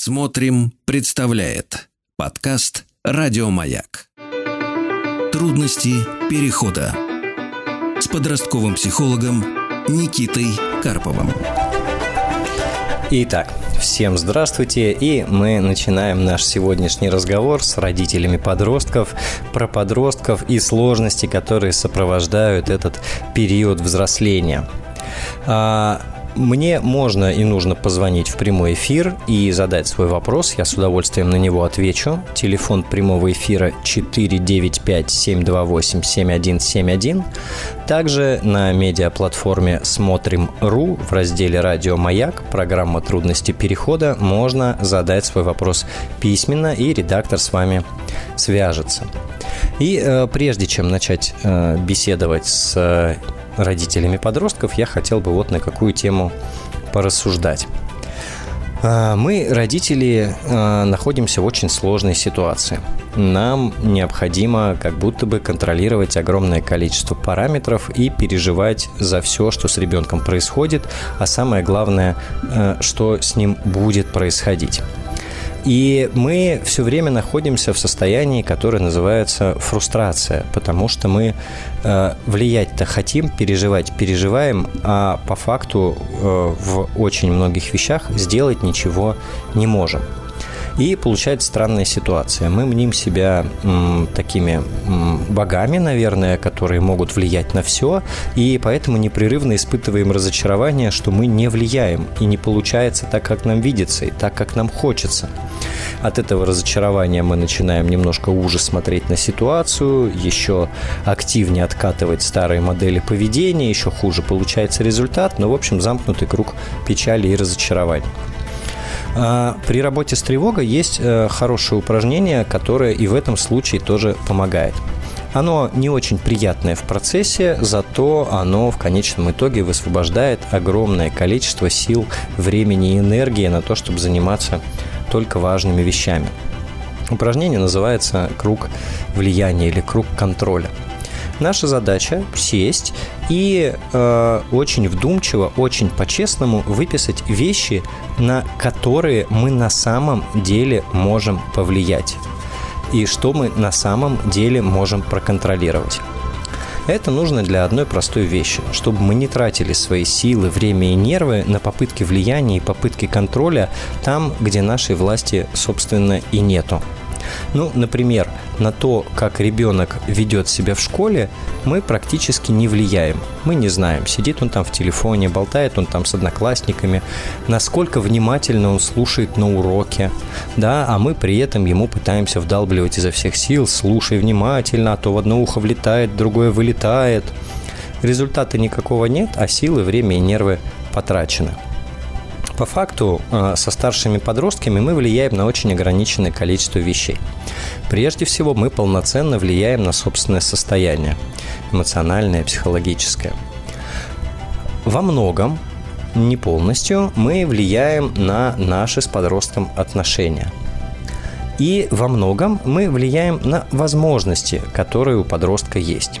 Смотрим, представляет подкаст Радиомаяк. Трудности перехода с подростковым психологом Никитой Карповым. Итак, всем здравствуйте, и мы начинаем наш сегодняшний разговор с родителями подростков про подростков и сложности, которые сопровождают этот период взросления. Мне можно и нужно позвонить в прямой эфир и задать свой вопрос. Я с удовольствием на него отвечу. Телефон прямого эфира 495-728-7171. Также на медиаплатформе «Смотрим.ру» в разделе «Радио Маяк» программа «Трудности перехода» можно задать свой вопрос письменно, и редактор с вами свяжется. И э, прежде чем начать э, беседовать с родителями подростков, я хотел бы вот на какую тему порассуждать. А, мы, родители, а, находимся в очень сложной ситуации. Нам необходимо как будто бы контролировать огромное количество параметров и переживать за все, что с ребенком происходит, а самое главное, а, что с ним будет происходить. И мы все время находимся в состоянии, которое называется фрустрация, потому что мы э, влиять-то хотим, переживать переживаем, а по факту э, в очень многих вещах сделать ничего не можем. И получается странная ситуация. Мы мним себя м, такими м, богами, наверное, которые могут влиять на все, и поэтому непрерывно испытываем разочарование, что мы не влияем, и не получается так, как нам видится, и так, как нам хочется. От этого разочарования мы начинаем немножко уже смотреть на ситуацию, еще активнее откатывать старые модели поведения, еще хуже получается результат, но, в общем, замкнутый круг печали и разочарования. А, при работе с тревогой есть э, хорошее упражнение, которое и в этом случае тоже помогает. Оно не очень приятное в процессе, зато оно в конечном итоге высвобождает огромное количество сил, времени и энергии на то, чтобы заниматься только важными вещами. Упражнение называется «Круг влияния» или «Круг контроля». Наша задача сесть и э, очень вдумчиво, очень по-честному выписать вещи, на которые мы на самом деле можем повлиять и что мы на самом деле можем проконтролировать. Это нужно для одной простой вещи, чтобы мы не тратили свои силы, время и нервы на попытки влияния и попытки контроля там, где нашей власти, собственно, и нету. Ну, например, на то, как ребенок ведет себя в школе, мы практически не влияем. Мы не знаем, сидит он там в телефоне, болтает он там с одноклассниками, насколько внимательно он слушает на уроке, да, а мы при этом ему пытаемся вдалбливать изо всех сил, слушай внимательно, а то в одно ухо влетает, другое вылетает. Результата никакого нет, а силы, время и нервы потрачены. По факту э, со старшими подростками мы влияем на очень ограниченное количество вещей. Прежде всего, мы полноценно влияем на собственное состояние, эмоциональное, психологическое. Во многом, не полностью, мы влияем на наши с подростком отношения. И во многом мы влияем на возможности, которые у подростка есть.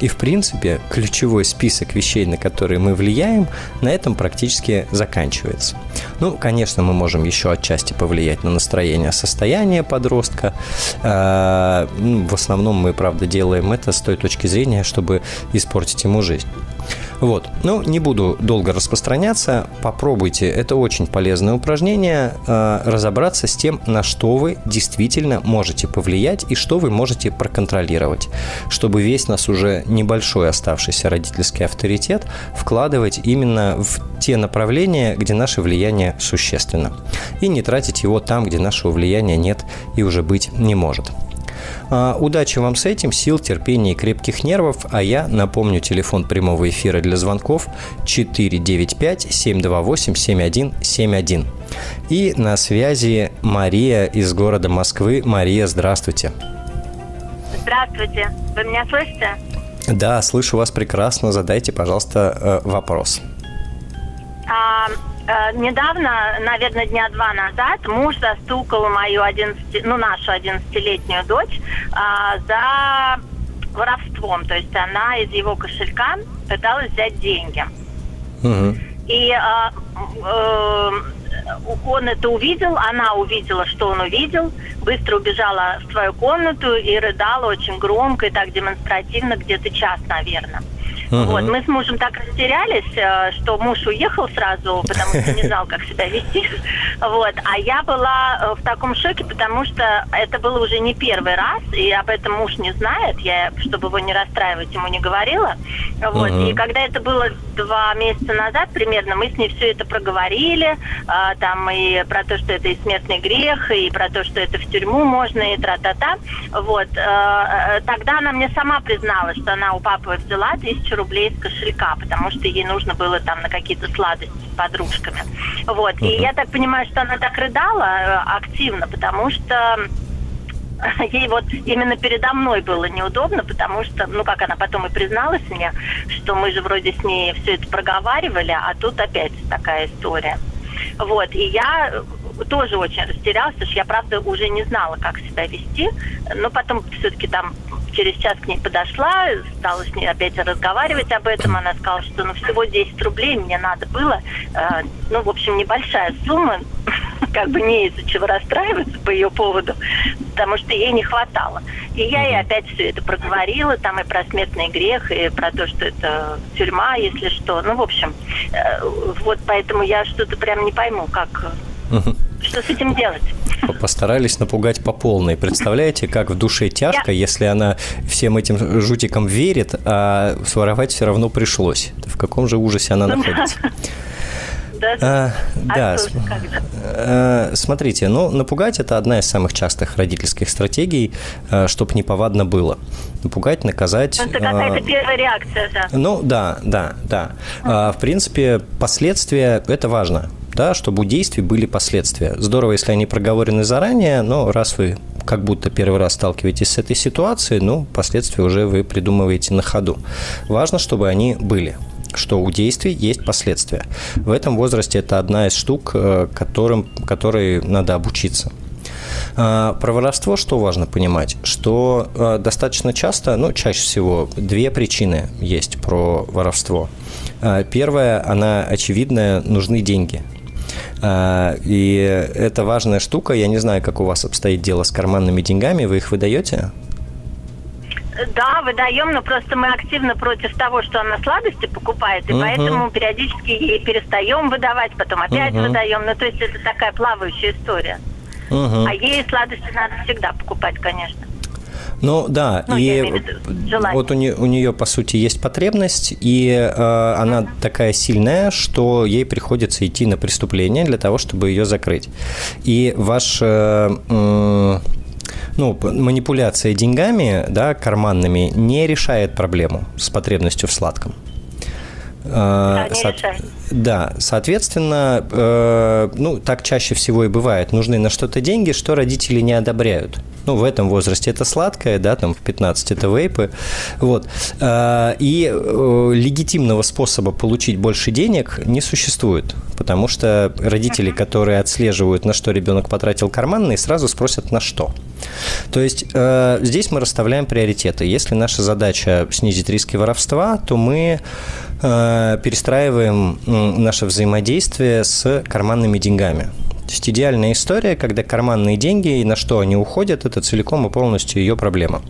И, в принципе, ключевой список вещей, на которые мы влияем, на этом практически заканчивается. Ну, конечно, мы можем еще отчасти повлиять на настроение, состояние подростка. А, ну, в основном мы, правда, делаем это с той точки зрения, чтобы испортить ему жизнь. Вот. Ну, не буду долго распространяться. Попробуйте. Это очень полезное упражнение. Э, разобраться с тем, на что вы действительно можете повлиять и что вы можете проконтролировать. Чтобы весь нас уже небольшой оставшийся родительский авторитет вкладывать именно в те направления, где наше влияние существенно. И не тратить его там, где нашего влияния нет и уже быть не может. А, удачи вам с этим, сил, терпения и крепких нервов. А я напомню телефон прямого эфира для звонков 495-728-7171. И на связи Мария из города Москвы. Мария, здравствуйте. Здравствуйте. Вы меня слышите? Да, слышу вас прекрасно. Задайте, пожалуйста, э, вопрос. А, Э, недавно, наверное, дня два назад, муж застукал мою 11, ну, нашу 11-летнюю дочь а, за воровством. То есть она из его кошелька пыталась взять деньги. Угу. И а, э, он это увидел, она увидела, что он увидел, быстро убежала в свою комнату и рыдала очень громко и так демонстративно, где-то час, наверное. Uh-huh. Вот, мы с мужем так растерялись, э, что муж уехал сразу, потому что не знал, как себя вести. Вот, а я была э, в таком шоке, потому что это было уже не первый раз, и об этом муж не знает, я, чтобы его не расстраивать, ему не говорила. Вот, uh-huh. и когда это было два месяца назад примерно, мы с ней все это проговорили, э, там и про то, что это и смертный грех, и про то, что это в тюрьму можно, и тра-та-та. Вот, тогда она мне сама призналась, что она у папы взяла тысячу рублей из кошелька, потому что ей нужно было там на какие-то сладости с подружками. Вот. Uh-huh. И я так понимаю, что она так рыдала э, активно, потому что ей вот именно передо мной было неудобно, потому что, ну, как она потом и призналась мне, что мы же вроде с ней все это проговаривали, а тут опять такая история. Вот, и я тоже очень растерялась, потому что я, правда, уже не знала, как себя вести, но потом все-таки там через час к ней подошла, стала с ней опять разговаривать об этом. Она сказала, что ну всего 10 рублей мне надо было. Э, ну, в общем, небольшая сумма, как бы не из-за чего расстраиваться по ее поводу, потому что ей не хватало. И я ей опять все это проговорила, там и про смертный грех, и про то, что это тюрьма, если что. Ну, в общем, э, вот поэтому я что-то прям не пойму, как что с этим делать? Постарались напугать по полной. Представляете, как в душе тяжко, Я... если она всем этим жутикам верит, а своровать все равно пришлось. В каком же ужасе она ну находится? Да, а, да. А, смотрите, ну, напугать – это одна из самых частых родительских стратегий, а, чтобы неповадно было. Напугать, наказать. Это какая-то а, первая реакция, да. Ну, да, да, да. А, в принципе, последствия – это важно да, чтобы у действий были последствия. Здорово, если они проговорены заранее, но раз вы как будто первый раз сталкиваетесь с этой ситуацией, ну, последствия уже вы придумываете на ходу. Важно, чтобы они были что у действий есть последствия. В этом возрасте это одна из штук, э, которым, которой надо обучиться. А, про воровство что важно понимать? Что э, достаточно часто, ну, чаще всего, две причины есть про воровство. А, первая, она очевидная, нужны деньги. А, и это важная штука. Я не знаю, как у вас обстоит дело с карманными деньгами. Вы их выдаете? Да, выдаем, но просто мы активно против того, что она сладости покупает, и угу. поэтому периодически ей перестаем выдавать, потом опять угу. выдаем. Ну, то есть это такая плавающая история. Угу. А ей сладости надо всегда покупать, конечно. Ну да, ну, и вот у нее, у нее по сути есть потребность, и э, она mm-hmm. такая сильная, что ей приходится идти на преступление для того, чтобы ее закрыть. И ваш э, э, ну, манипуляция деньгами, да, карманными, не решает проблему с потребностью в сладком. Да, Со- да, соответственно, э, ну, так чаще всего и бывает. Нужны на что-то деньги, что родители не одобряют. Ну, в этом возрасте это сладкое, да, там в 15 это вейпы. Вот. Э, и э, легитимного способа получить больше денег не существует, потому что родители, которые отслеживают, на что ребенок потратил карманные, сразу спросят, на что. То есть э, здесь мы расставляем приоритеты. Если наша задача снизить риски воровства, то мы э, перестраиваем наше взаимодействие с карманными деньгами. То есть идеальная история, когда карманные деньги и на что они уходят, это целиком и полностью ее проблема.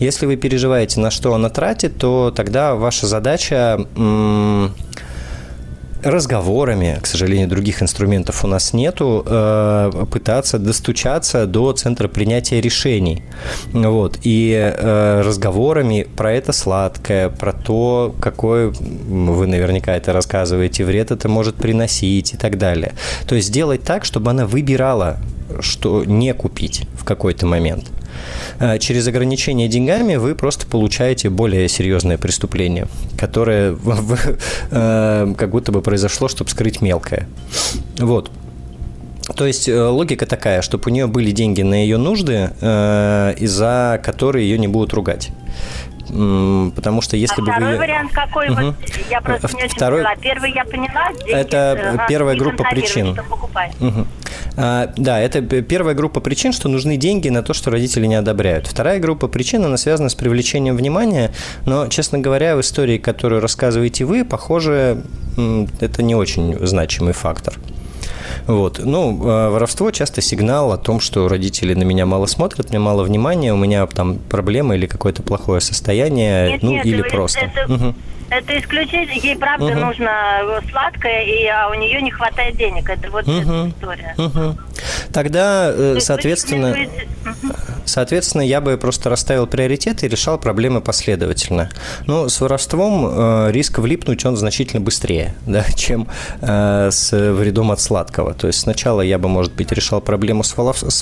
Если вы переживаете, на что она тратит, то тогда ваша задача разговорами, к сожалению, других инструментов у нас нету, э, пытаться достучаться до центра принятия решений. Вот. И э, разговорами про это сладкое, про то, какой, вы наверняка это рассказываете, вред это может приносить и так далее. То есть сделать так, чтобы она выбирала, что не купить в какой-то момент. Э, через ограничение деньгами вы просто получаете более серьезное преступление, которое э, как будто бы произошло, чтобы скрыть мелкое. Вот. То есть э, логика такая, чтобы у нее были деньги на ее нужды, из-за которые ее не будут ругать. Потому что если а бы второй вы... вариант какой? Угу. Вот я просто не очень второй... поняла. Первый я поняла. Деньги, это первая группа причин. Угу. А, да, это первая группа причин, что нужны деньги на то, что родители не одобряют. Вторая группа причин, она связана с привлечением внимания, но, честно говоря, в истории, которую рассказываете вы, похоже, это не очень значимый фактор. Вот. Ну, э, воровство часто сигнал о том, что родители на меня мало смотрят, мне мало внимания, у меня там проблема или какое-то плохое состояние, Нет, ну нет, или просто. это- Мгм. Это исключительно, ей правда Мгм. нужно сладкое, и а у нее не хватает денег. Это вот Мгм. эта история. Мгм. Тогда, э, соответственно. Соответственно, я бы просто расставил приоритеты и решал проблемы последовательно. Ну, с воровством э, риск влипнуть он значительно быстрее, да, чем э, с вредом от сладкого. То есть сначала я бы, может быть, решал проблему с,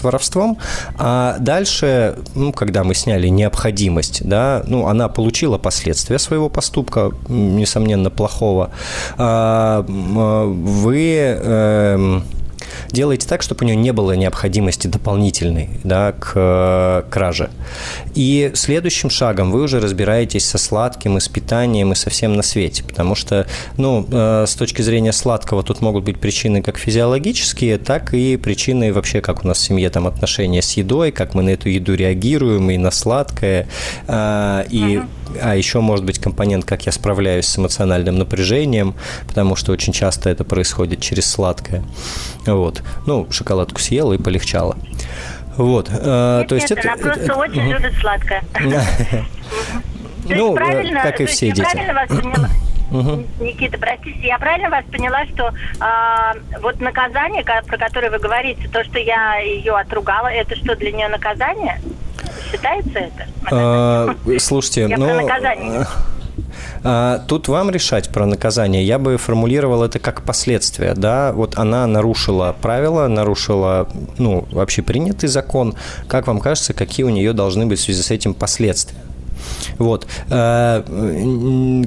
воровством, а дальше, ну, когда мы сняли необходимость, да, ну, она получила последствия своего поступка, несомненно, плохого, а, а, вы... делаете так, чтобы у нее не было необходимости дополнительной да, к э, краже. И следующим шагом вы уже разбираетесь со сладким и с питанием и со всем на свете, потому что, ну, э, с точки зрения сладкого тут могут быть причины как физиологические, так и причины вообще, как у нас в семье там отношения с едой, как мы на эту еду реагируем и на сладкое, а, и а еще может быть компонент, как я справляюсь с эмоциональным напряжением, потому что очень часто это происходит через сладкое. Вот. Ну, шоколадку съела и полегчало. Вот. э, Нет, то есть нет, это... она просто это- очень Мгм. любит сладкое. То Ну, э, как и все дети. Мгм. Никита, простите, я правильно вас поняла, что а, вот наказание, про которое вы говорите, то, что я ее отругала, это что, для нее наказание? Считается это? А, Слушайте, Я ну... про наказание. а, Тут вам решать про наказание. Я бы формулировал это как последствия, да. Вот она нарушила правила, нарушила, ну, вообще принятый закон. Как вам кажется, какие у нее должны быть в связи с этим последствия? Вот. Э,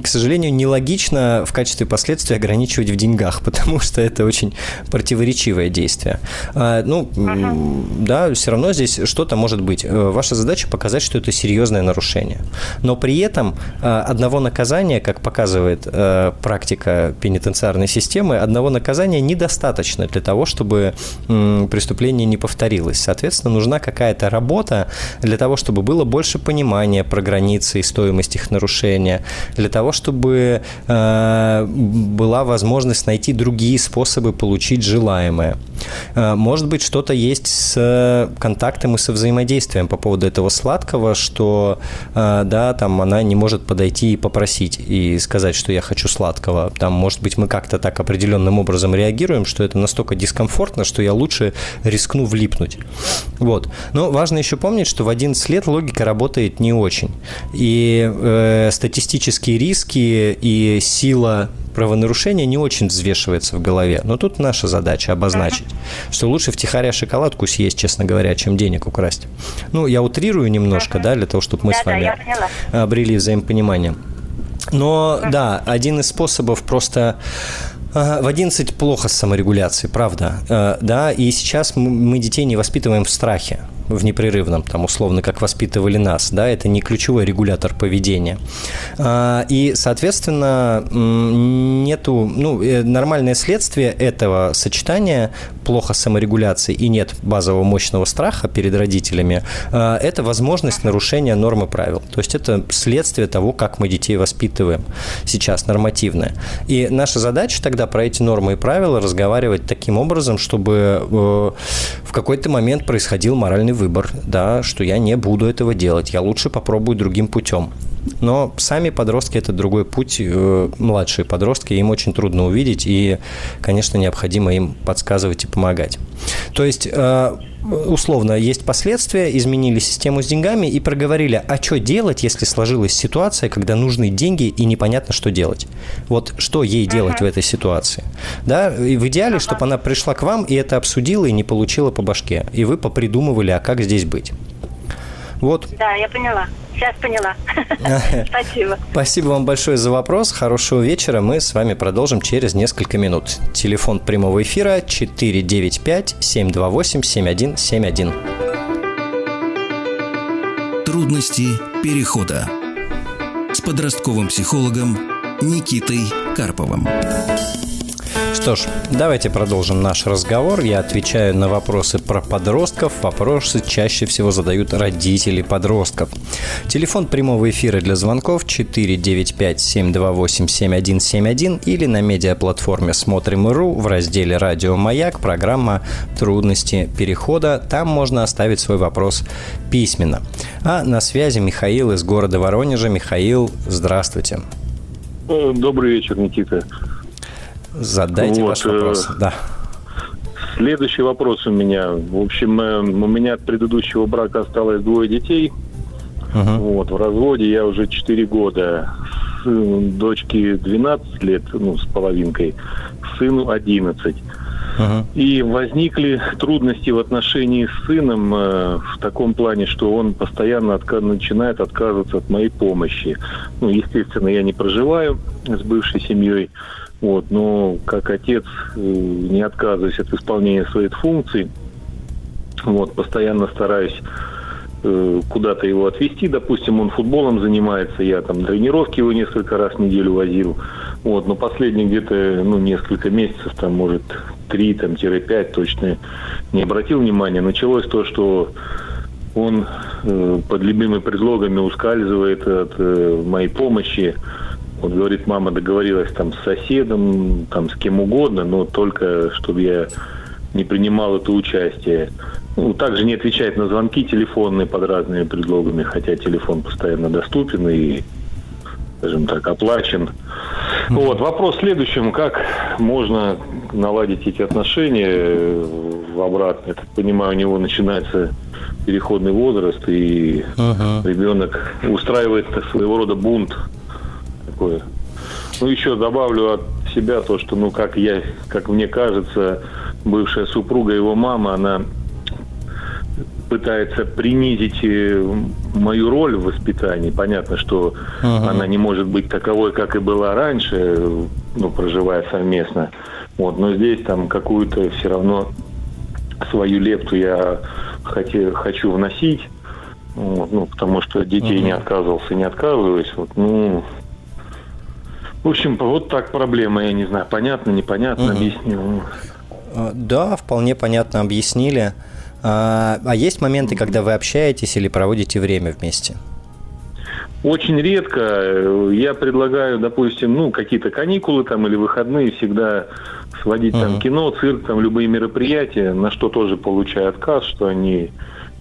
К сожалению, нелогично в качестве последствия ограничивать в деньгах, потому что это очень противоречивое действие. А, Ну, м, да, все равно здесь что-то может быть. Э, Ваша задача показать, что это серьезное нарушение. Но при этом э, одного наказания, как показывает э, практика пенитенциарной системы, одного наказания недостаточно для того, чтобы преступление не повторилось. Соответственно, нужна какая-то работа для того, чтобы было больше понимания про границы и стоимость их нарушения, для того, чтобы э, была возможность найти другие способы получить желаемое. Э, Может быть, что-то есть с контактом и со взаимодействием по поводу этого сладкого, что, э, да, там она не может подойти и попросить и сказать, что я хочу сладкого. Там, может быть, мы как-то так определенным образом реагируем, что это настолько дискомфортно, что я лучше рискну влипнуть. Вот. Но важно еще помнить, что в 11 лет логика работает не очень. И э, статистические риски и сила правонарушения не очень взвешивается в голове. Но тут наша задача обозначить, что лучше втихаря шоколадку съесть, честно говоря, чем денег украсть. Ну, я утрирую немножко, да, для того, чтобы мы с Да-да, вами поняла. обрели взаимопонимание. Но да, один из способов просто а, в 11 плохо с саморегуляцией, правда. Э, Да, и сейчас мы детей не воспитываем в страхе, в непрерывном, там, условно, как воспитывали нас, да, это не ключевой регулятор поведения. А, И, соответственно, нету, ну, э, нормальное следствие этого сочетания плохо с саморегуляцией и нет базового мощного страха перед родителями, а, это возможность нарушения нормы правил. То есть это следствие того, как мы детей воспитываем сейчас нормативное. И наша задача тогда про эти нормы и правила разговаривать таким образом, чтобы э, в какой-то момент происходил моральный выбор, да, что я не буду этого делать, я лучше попробую другим путем. Но сами подростки это другой путь, э, младшие подростки, им очень трудно увидеть, и, конечно, необходимо им подсказывать и помогать. То есть, э, условно, есть последствия, изменили систему с деньгами и проговорили, а что делать, если сложилась ситуация, когда нужны деньги и непонятно, что делать. Вот что ей делать в этой ситуации. Да, и в идеале, чтобы она пришла к вам и это обсудила и не получила по башке. И вы попридумывали, а как здесь быть. Вот. Да, я поняла. Сейчас поняла. Спасибо. Спасибо вам большое за вопрос. Хорошего вечера. Мы с вами продолжим через несколько минут. Телефон прямого эфира 495-728-7171. Трудности перехода с подростковым психологом Никитой Карповым. Что ж, давайте продолжим наш разговор. Я отвечаю на вопросы про подростков. Вопросы чаще всего задают родители подростков. Телефон прямого эфира для звонков 495-728-7171 или на медиаплатформе «Смотрим.ру» в разделе «Радио Маяк» программа «Трудности перехода». Там можно оставить свой вопрос письменно. А на связи Михаил из города Воронежа. Михаил, здравствуйте. Э, добрый вечер, Никита. Задайте вот, ваш вопрос. Э, да. Следующий вопрос у меня. В общем, э, у меня от предыдущего брака осталось двое детей. Uh-huh. Вот, в разводе я уже 4 года. Дочке 12 лет, ну, с половинкой, сыну 11. Uh-huh. И возникли трудности в отношении с сыном э, в таком плане, что он постоянно отка- начинает отказываться от моей помощи. Ну, естественно, я не проживаю с бывшей семьей. Вот, но как отец э, не отказываюсь от исполнения своих функций. Вот, постоянно стараюсь э, куда-то его отвезти. Допустим, он футболом занимается, я там тренировки его несколько раз в неделю возил. Вот, но последние где-то ну, несколько месяцев, там, может, три, там, тире пять точно не обратил внимания. Началось то, что он э, под любыми предлогами ускальзывает от э, моей помощи. Он говорит, мама договорилась там с соседом, там с кем угодно, но только чтобы я не принимал это участие. Ну, также не отвечает на звонки телефонные под разными предлогами, хотя телефон постоянно доступен и, скажем так, оплачен. Вот, вопрос в следующем, как можно наладить эти отношения в обратно. Я так понимаю, у него начинается переходный возраст, и uh-huh. ребенок устраивает своего рода бунт такое. Ну, еще добавлю от себя то, что, ну, как я, как мне кажется, бывшая супруга, его мама, она пытается принизить э, мою роль в воспитании. Понятно, что uh-huh. она не может быть таковой, как и была раньше, ну, проживая совместно. Вот, но здесь там какую-то все равно свою лепту я хотел, хочу вносить. Вот, ну, потому что детей uh-huh. не отказывался, не отказываюсь. Вот, ну, в общем, вот так проблема, я не знаю, понятно, непонятно, угу. объяснил. А, да, вполне понятно объяснили. А, а есть моменты, когда вы общаетесь или проводите время вместе? Очень редко. Я предлагаю, допустим, ну, какие-то каникулы там или выходные всегда сводить там кино, цирк, там любые мероприятия, на что тоже получаю отказ, что они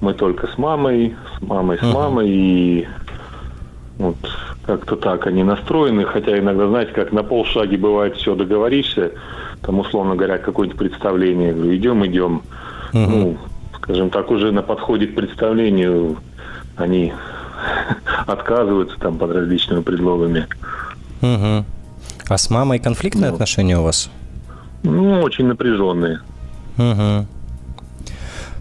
мы только с мамой, с мамой, с мамой, и вот как-то так они настроены, хотя иногда, знаете, как на полшаги бывает все, договоришься, там, условно говоря, какое-нибудь представление, говорю, идем, идем. Угу. Ну, скажем так, уже на подходе к представлению они отказываются там под различными предлогами. Угу. А с мамой конфликтные ну, отношения у вас? Ну, очень напряженные. Угу.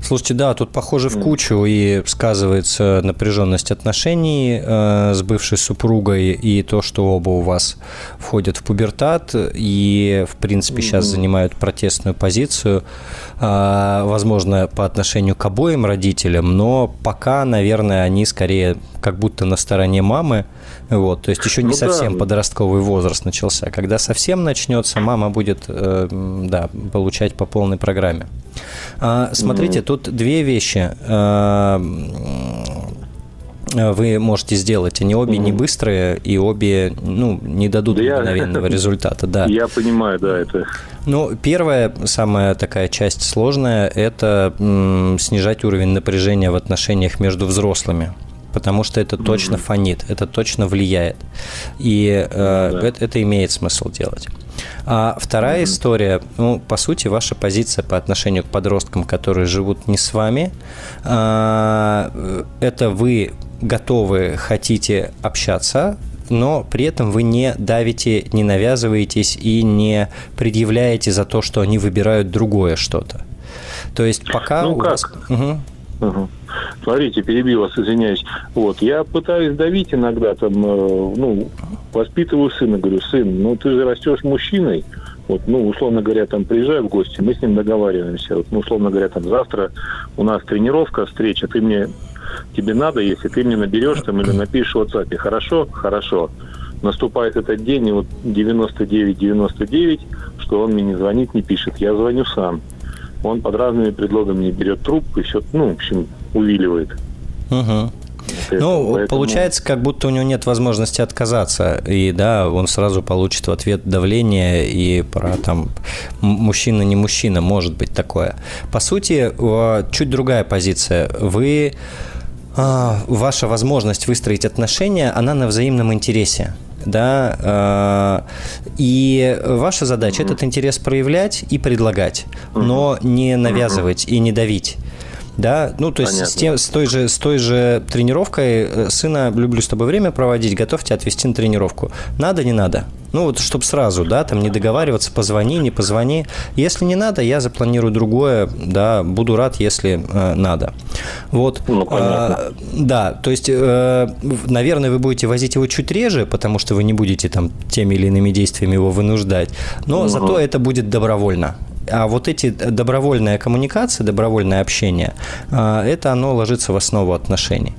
Слушайте, да, тут похоже в кучу и сказывается напряженность отношений э, с бывшей супругой и то, что оба у вас входят в пубертат и, в принципе, сейчас занимают протестную позицию, э, возможно, по отношению к обоим родителям, но пока, наверное, они скорее как будто на стороне мамы, вот, то есть еще не ну, совсем да. подростковый возраст начался. Когда совсем начнется, мама будет, э, да, получать по полной программе. А, смотрите, mm тут две вещи а, вы можете сделать. Они обе mm не быстрые и обе ну, не дадут да мгновенного я, результата. Да. Я понимаю, да, это. Ну, первая, самая такая часть сложная, это м, снижать уровень напряжения в отношениях между взрослыми потому что это точно mm-hmm. фонит, это точно влияет. И э, да. это, это имеет смысл делать. А вторая mm-hmm. история, ну, по сути, ваша позиция по отношению к подросткам, которые живут не с вами, э, это вы готовы, хотите общаться, но при этом вы не давите, не навязываетесь и не предъявляете за то, что они выбирают другое что-то. То есть пока ну, у как? вас... Угу. Угу. Смотрите, перебил вас, извиняюсь. Вот, я пытаюсь давить иногда, там, э, ну, воспитываю сына, говорю, сын, ну, ты же растешь мужчиной, вот, ну, условно говоря, там, приезжаю в гости, мы с ним договариваемся, вот, ну, условно говоря, там, завтра у нас тренировка, встреча, ты мне, тебе надо, если ты мне наберешь там или напишешь в WhatsApp, хорошо, хорошо, наступает этот день, и вот 99-99, что он мне не звонит, не пишет. Я звоню сам. Он под разными предлогами берет трубку и все, ну, в общем, увиливает. Угу. Ну, поэтому... получается, как будто у него нет возможности отказаться, и да, он сразу получит в ответ давление и про там мужчина не мужчина, может быть такое. По сути, чуть другая позиция. Вы а, ваша возможность выстроить отношения, она на взаимном интересе да, э, и ваша задача этот интерес проявлять и предлагать, но не навязывать и не давить. Да, ну то есть с, тем, с, той же, с той же тренировкой э, сына люблю с тобой время проводить, готов тебя отвезти на тренировку. Надо, не надо. Ну вот, чтобы сразу, да, там не договариваться, позвони, не позвони. Если не надо, я запланирую другое, да, буду рад, если э, надо. Вот. Ну, понятно. Э, да, то есть, э, наверное, вы будете возить его чуть реже, потому что вы не будете там теми или иными действиями его вынуждать, но угу. зато это будет добровольно. А вот эти добровольная коммуникация, добровольное общение, а, это оно ложится в основу отношений.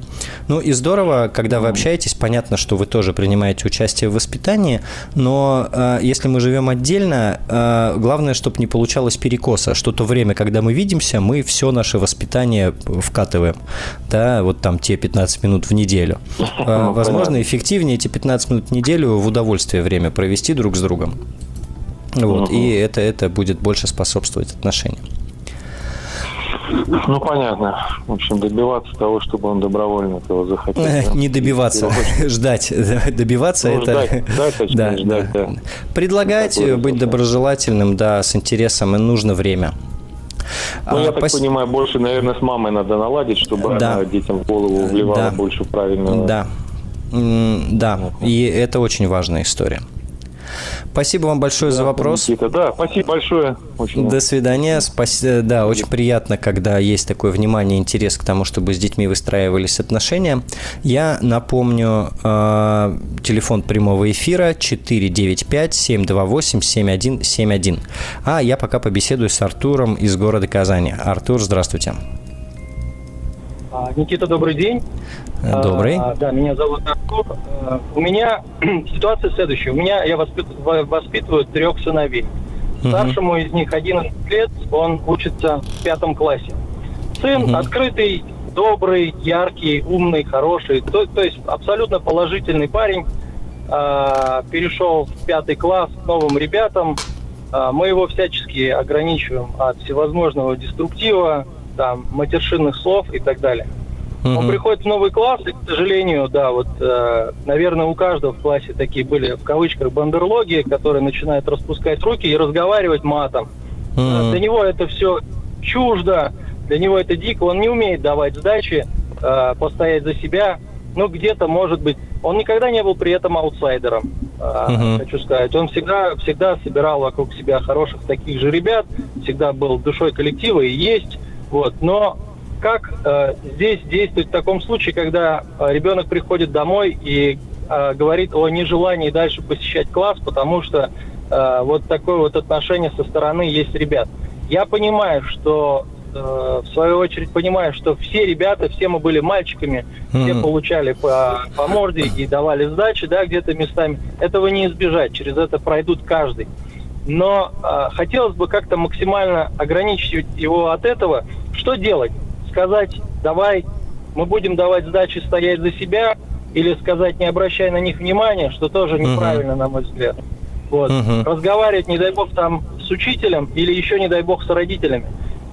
Ну и здорово, когда вы общаетесь, понятно, что вы тоже принимаете участие в воспитании, но а, если мы живем отдельно, главное, чтобы не получалось перекоса, что то время, когда мы видимся, мы все наше воспитание вкатываем, да, вот там те 15 минут в неделю. Возможно, эффективнее эти 15 минут в неделю в удовольствие время провести друг с другом. Вот, угу. И это, это будет больше способствовать отношениям. Ну, понятно. В общем, добиваться того, чтобы он добровольно этого захотел. Да? Не добиваться, ждать. Добиваться ну, это... Ждать, ждать, точнее, да, ждать, да. да. Предлагать, быть доброжелательным, да, с интересом, и нужно время. Ну, а, я так понимаю, больше, наверное, с мамой надо наладить, чтобы да. она детям в голову вливала да. больше правильного. Да, да, и это очень важная история. Спасибо вам большое да, за вопрос. Никита, да, спасибо большое. Очень До свидания. Спаси... Да, очень приятно, когда есть такое внимание, интерес к тому, чтобы с детьми выстраивались отношения. Я напомню, э, телефон прямого эфира 495-728-7171. А я пока побеседую с Артуром из города Казани. Артур, здравствуйте. А, Никита, добрый день. Добрый. А, да, меня зовут Артур. А, у меня ситуация следующая. У меня я воспитываю, воспитываю трех сыновей. Старшему из них 11 лет, он учится в пятом классе. Сын угу. открытый, добрый, яркий, умный, хороший, то, то есть абсолютно положительный парень. А, перешел в пятый класс к новым ребятам. А, мы его всячески ограничиваем от всевозможного деструктива, там, матершинных слов и так далее. Mm-hmm. Он приходит в новый класс, и, к сожалению, да, вот, э, наверное, у каждого в классе такие были, в кавычках, бандерлоги, которые начинают распускать руки и разговаривать матом. Mm-hmm. Для него это все чуждо, для него это дико, он не умеет давать сдачи, э, постоять за себя. Ну, где-то, может быть, он никогда не был при этом аутсайдером, mm-hmm. хочу сказать. Он всегда, всегда собирал вокруг себя хороших таких же ребят, всегда был душой коллектива и есть. Вот. Но как э, здесь действовать в таком случае, когда э, ребенок приходит домой и э, говорит о нежелании дальше посещать класс, потому что э, вот такое вот отношение со стороны есть ребят. Я понимаю, что э, в свою очередь понимаю, что все ребята, все мы были мальчиками, mm-hmm. все получали по, по морде и давали сдачи, да, где-то местами. Этого не избежать, через это пройдут каждый но э, хотелось бы как-то максимально ограничить его от этого. Что делать? Сказать, давай, мы будем давать сдачи стоять за себя, или сказать, не обращай на них внимания, что тоже неправильно, uh-huh. на мой взгляд. Вот. Uh-huh. Разговаривать, не дай бог, там с учителем или еще, не дай бог, с родителями.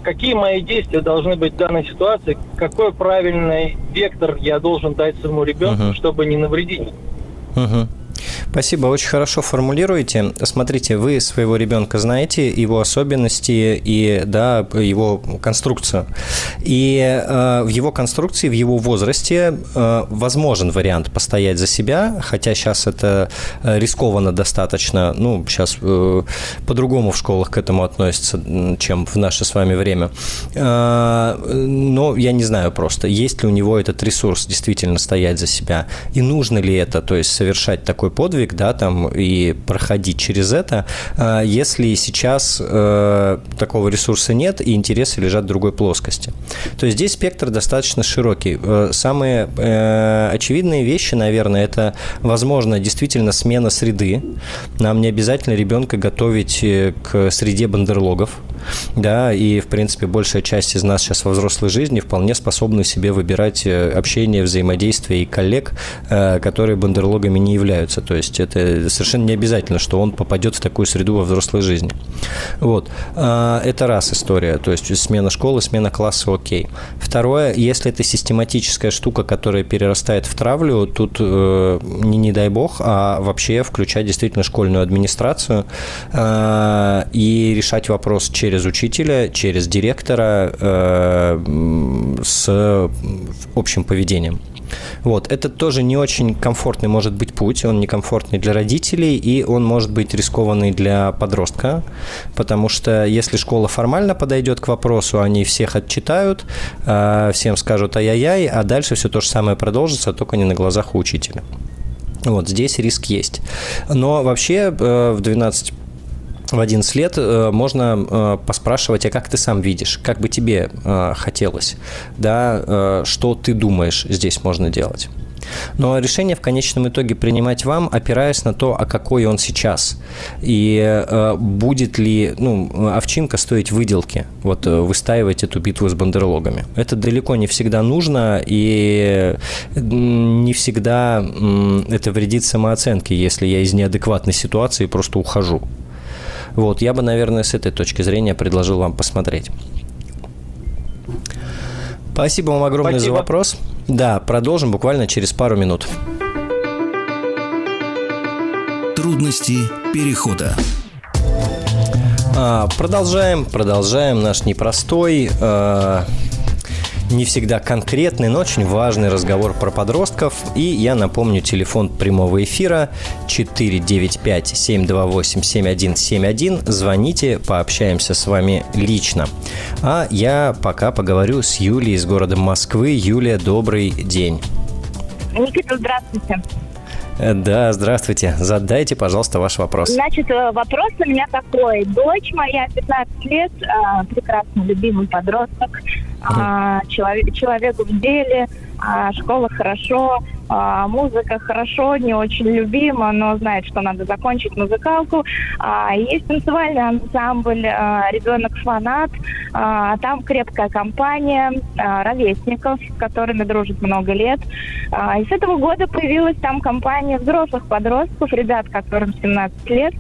Какие мои действия должны быть в данной ситуации? Какой правильный вектор я должен дать своему ребенку, uh-huh. чтобы не навредить? Uh-huh. Спасибо, очень хорошо формулируете. Смотрите, вы своего ребенка знаете, его особенности и да, его конструкцию. И э, в его конструкции, в его возрасте э, возможен вариант постоять за себя, хотя сейчас это э, рискованно достаточно. Ну, сейчас э, по-другому в школах к этому относятся, чем в наше с вами время. Э, но я не знаю просто, есть ли у него этот ресурс действительно стоять за себя, и нужно ли это, то есть совершать такой подвиг, подвиг, да, там, и проходить через это, э, если сейчас э, такого ресурса нет и интересы лежат в другой плоскости. То есть здесь спектр достаточно широкий. Э, самые э, очевидные вещи, наверное, это, возможно, действительно смена среды. Нам не обязательно ребенка готовить э, к среде бандерлогов, да, и, в принципе, большая часть из нас сейчас во взрослой жизни вполне способны себе выбирать э, общение, взаимодействие и коллег, э, которые бандерлогами не являются. То есть это совершенно не обязательно, что он попадет в такую среду во взрослой жизни. Вот. А, это раз история, то есть смена школы, смена класса, окей. Второе, если это систематическая штука, которая перерастает в травлю, тут э, не, не дай бог, а вообще включать действительно школьную администрацию и решать вопрос через через учителя, через директора э, с общим поведением. Вот, это тоже не очень комфортный может быть путь, он некомфортный для родителей, и он может быть рискованный для подростка, потому что если школа формально подойдет к вопросу, они всех отчитают, э, всем скажут ай-яй-яй, а дальше все то же самое продолжится, только не на глазах у учителя. Вот здесь риск есть. Но вообще э, в 12 в 11 лет э, можно э, поспрашивать, а как ты сам видишь, как бы тебе э, хотелось, да, что ты думаешь здесь можно делать. Но решение в конечном итоге принимать вам, опираясь на то, а какой он сейчас. И э, будет ли ну, овчинка стоить выделки, вот выстаивать эту битву с бандерлогами. Это далеко не всегда нужно, и не всегда э, это вредит самооценке, если я из неадекватной ситуации просто ухожу. Вот, я бы, наверное, с этой точки зрения предложил вам посмотреть. Спасибо вам огромное Спасибо. за вопрос. Да, продолжим буквально через пару минут. Трудности перехода. А, продолжаем, продолжаем наш непростой э, не всегда конкретный, но очень важный разговор про подростков. И я напомню, телефон прямого эфира 495-728-7171. Звоните, пообщаемся с вами лично. А я пока поговорю с Юлией из города Москвы. Юлия, добрый день. Никита, здравствуйте. Э, да, здравствуйте. Задайте, пожалуйста, ваш вопрос. Значит, э, вопрос у меня такой. Дочь моя, 15 лет, э, прекрасно любимый подросток, угу. человек, человек в деле, а, школа хорошо, а, музыка хорошо, не очень любима, но знает, что надо закончить музыкалку. А, есть танцевальный ансамбль «Ребенок фанат», там крепкая компания ровесников, с которыми дружит много лет. И с этого года появилась там компания взрослых подростков, ребят, которым 17 лет.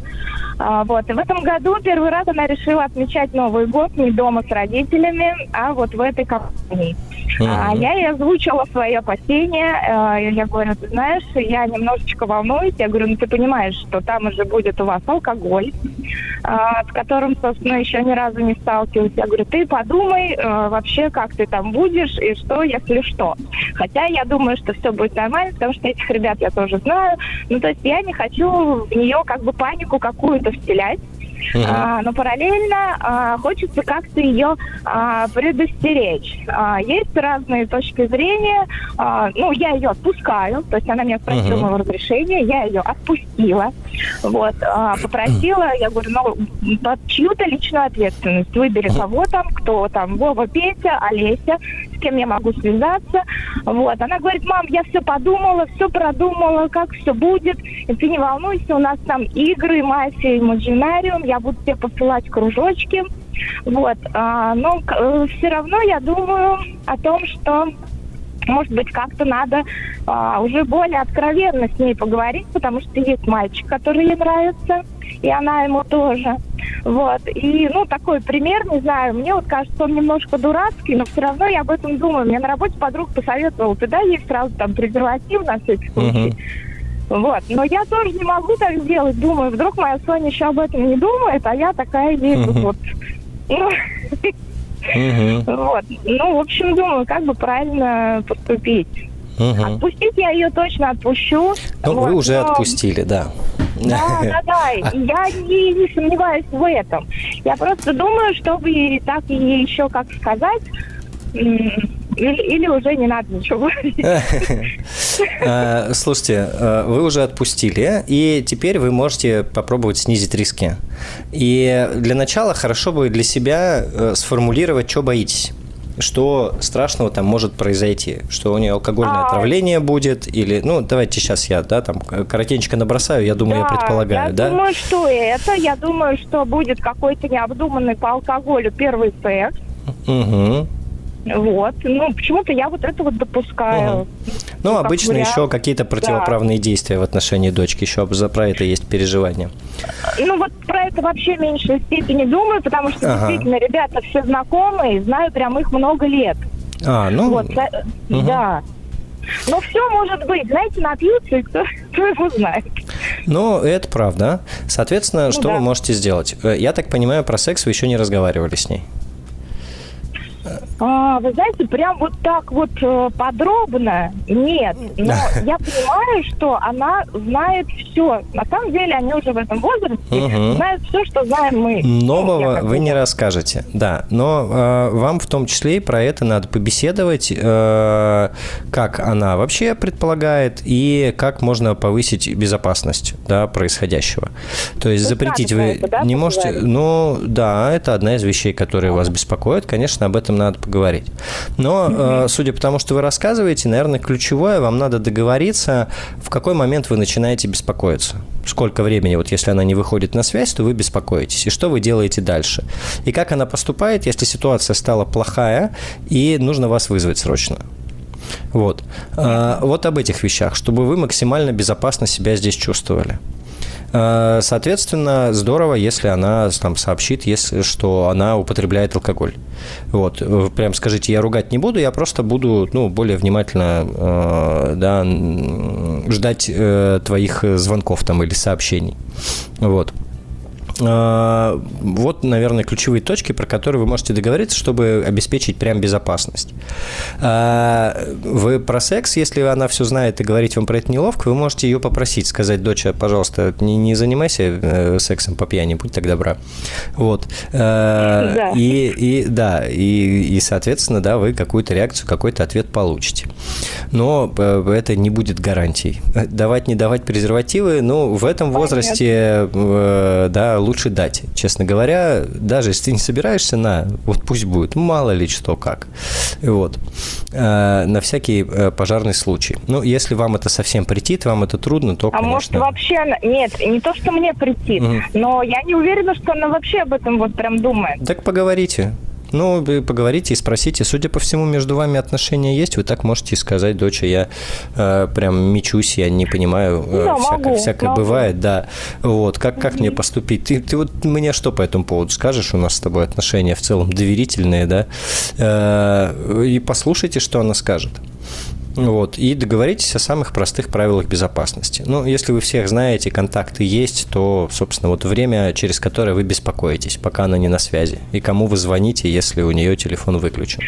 Вот. И в этом году первый раз она решила отмечать Новый год не дома с родителями, а вот в этой компании. Uh-huh. Я ей озвучила свои опасения. Э, я говорю, ты знаешь, я немножечко волнуюсь. Я говорю, ну ты понимаешь, что там уже будет у вас алкоголь, а, с которым, собственно, еще ни разу не сталкивалась. Я говорю, ты подумай э, вообще, как ты там будешь и что, если что. Хотя я думаю, что все будет нормально, потому что этих ребят я тоже знаю. Ну, то есть я не хочу в нее как бы панику какую-то вселять. Uh-huh. А, но параллельно а, хочется как-то ее а, предостеречь. А, есть разные точки зрения. А, ну, я ее отпускаю, то есть она меня спросила uh-huh. моего разрешения, я ее отпустила. Вот, а, попросила, я говорю, ну, под чью-то личную ответственность. Выбери кого там, кто там, Вова, Петя, Олеся, кем я могу связаться. Вот, она говорит, мам, я все подумала, все продумала, как все будет. И ты не волнуйся, у нас там игры, мафия, имаджинариум, я буду тебе посылать кружочки. Вот. А, но э, все равно я думаю о том, что может быть, как-то надо а, уже более откровенно с ней поговорить, потому что есть мальчик, который ей нравится, и она ему тоже. Вот. И, ну, такой пример, не знаю, мне вот кажется, он немножко дурацкий, но все равно я об этом думаю. Мне на работе подруга посоветовала, ты дай ей сразу там презерватив на всякий случай. Uh-huh. Вот. Но я тоже не могу так сделать. Думаю, вдруг моя Соня еще об этом не думает, а я такая ей uh-huh. вот... Ну, uh-huh. Вот. Ну, в общем, думаю, как бы правильно поступить. Угу. Отпустить я ее точно отпущу. Ну, вот, вы уже но... отпустили, да. Да, да, да. Я не, не сомневаюсь в этом. Я просто думаю, чтобы так ей еще как сказать, или, или уже не надо ничего говорить. Э, слушайте, э, вы уже отпустили, и теперь вы можете попробовать снизить риски. И для начала хорошо бы для себя э, сформулировать, что боитесь что страшного там может произойти, что у нее алкогольное а... отравление будет, или, ну, давайте сейчас я, да, там, коротенько набросаю, я думаю, да, я предполагаю, я да? я думаю, что это, я думаю, что будет какой-то необдуманный по алкоголю первый секс. Угу. Вот. Ну, почему-то я вот это вот допускаю. Угу. Ну, обычно вариант. еще какие-то противоправные да. действия в отношении дочки. Еще за про это есть переживания. Ну, вот про это вообще в меньшей степени думаю, потому что ага. действительно ребята все знакомые, знаю прям их много лет. А, ну... Вот, угу. Да. Но все может быть. Знаете, напьются, и кто, кто его знает. Ну, это правда. Соответственно, ну, что да. вы можете сделать? Э, я так понимаю, про секс вы еще не разговаривали с ней. А, вы знаете, прям вот так вот э, подробно нет. Но я понимаю, что она знает все. На самом деле они уже в этом возрасте угу. знают все, что знаем мы. Нового вы не расскажете, да. Но э, вам в том числе и про это надо побеседовать, э, как она вообще предполагает и как можно повысить безопасность да, происходящего. То есть То запретить вы это, да, не можете. Ну, да, это одна из вещей, которые вас беспокоят. Конечно, об этом надо поговорить. Но, э, судя по тому, что вы рассказываете, наверное, ключевое, вам надо договориться, в какой момент вы начинаете беспокоиться. Сколько времени, вот если она не выходит на связь, то вы беспокоитесь. И что вы делаете дальше? И как она поступает, если ситуация стала плохая, и нужно вас вызвать срочно? Вот. Э, вот об этих вещах, чтобы вы максимально безопасно себя здесь чувствовали. Э, соответственно, здорово, если она там сообщит, если, что она употребляет алкоголь. Вот. Прям скажите, я ругать не буду, я просто буду ну, более внимательно э, да, ждать э, твоих звонков там или сообщений. Вот. А, вот, наверное, ключевые точки, про которые вы можете договориться, чтобы обеспечить прям безопасность. А, вы про секс, если она все знает и говорить вам про это неловко, вы можете ее попросить, сказать, доча, пожалуйста, не, не занимайся э, сексом по пьяни, будь так добра. Вот. А, да. И, и да, и, и, соответственно, да, вы какую-то реакцию, какой-то ответ получите. Но э, это не будет гарантией. Давать, не давать презервативы, ну, в этом возрасте, э, да, лучше дать, честно говоря. Даже если ты не собираешься на, вот пусть будет, мало ли что как. Вот. Э, на всякий э, пожарный случай. Ну, если вам это совсем притит, вам это трудно, то, А конечно... может, вообще... Нет, не то, что мне притит, угу. но я не уверена, что она вообще об этом вот прям думает. Так поговорите. Ну, вы поговорите и спросите. Судя по всему, между вами отношения есть. Вы так можете сказать, доча, я э, прям мечусь, я не понимаю, э, да, всякое, могу, всякое могу. бывает, да. Вот, как, как мне поступить? Ты, ты вот мне что по этому поводу скажешь? У нас с тобой отношения в целом доверительные, да? Э, и послушайте, что она скажет. Вот, и договоритесь о самых простых правилах безопасности. Ну, если вы всех знаете, контакты есть, то, собственно, вот время, через которое вы беспокоитесь, пока она не на связи. И кому вы звоните, если у нее телефон выключен.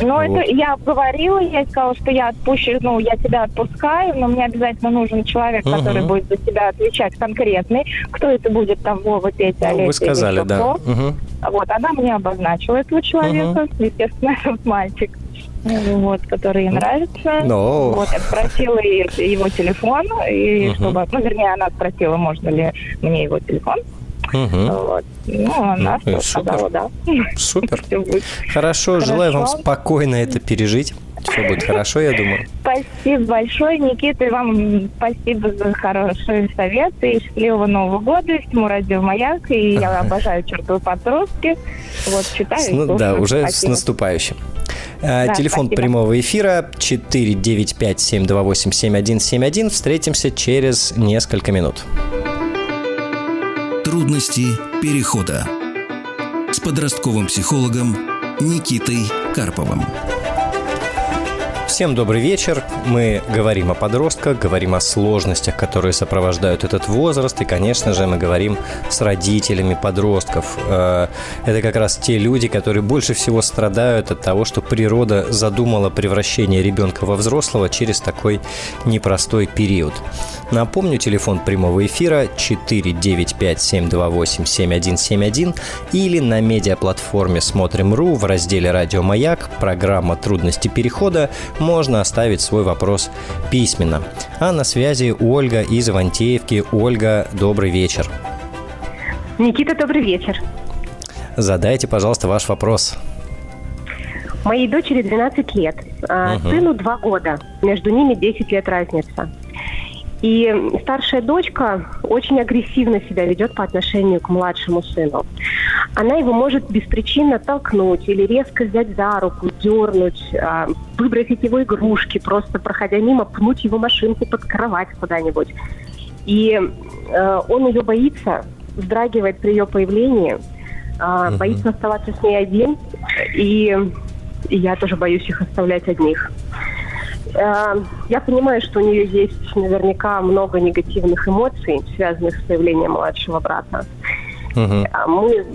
Ну, вот. это я говорила, я сказала, что я отпущу, ну, я тебя отпускаю, но мне обязательно нужен человек, угу. который будет за тебя отвечать конкретный. Кто это будет, там, Вова, Петя, ну, Олег Вы сказали, да. Угу. Вот, она мне обозначила этого человека, угу. естественно, этот мальчик вот, который ей нравится. Но... Вот, я спросила его телефон, и угу. чтобы, ну, вернее, она спросила, можно ли мне его телефон. Угу. Вот. Ну, она ну, сказала, да. Супер. Хорошо, Хорошо, желаю вам спокойно это пережить. Все будет хорошо, я думаю. Спасибо большое, Никита, и вам спасибо за хорошие советы. И счастливого Нового года, всему радио «Маяк». И я обожаю чертовы подростки. Вот, читаю. Ну, да, уже спасибо. с наступающим. Э, да, Телефон спасибо. прямого эфира 495-728-7171. Встретимся через несколько минут. Трудности перехода с подростковым психологом Никитой Карповым. Всем добрый вечер. Мы говорим о подростках, говорим о сложностях, которые сопровождают этот возраст. И, конечно же, мы говорим с родителями подростков. Э, это как раз те люди, которые больше всего страдают от того, что природа задумала превращение ребенка во взрослого через такой непростой период. Напомню, телефон прямого эфира 495-728-7171 или на медиаплатформе «Смотрим.ру» в разделе «Радио Маяк» программа «Трудности перехода» можно оставить свой вопрос письменно. А на связи Ольга из Ивантеевки. Ольга, добрый вечер. Никита, добрый вечер. Задайте, пожалуйста, ваш вопрос. Моей дочери 12 лет, угу. сыну 2 года. Между ними 10 лет разница. И старшая дочка очень агрессивно себя ведет по отношению к младшему сыну. Она его может беспричинно толкнуть или резко взять за руку, дернуть, а, выбросить его игрушки, просто проходя мимо, пнуть его машинку под кровать куда-нибудь. И э, он ее боится, вздрагивает при ее появлении, uh боится оставаться с ней один, и, и я тоже боюсь их оставлять одних. Э, я понимаю, что у нее есть наверняка много негативных эмоций, связанных с появлением младшего брата. Угу. Мы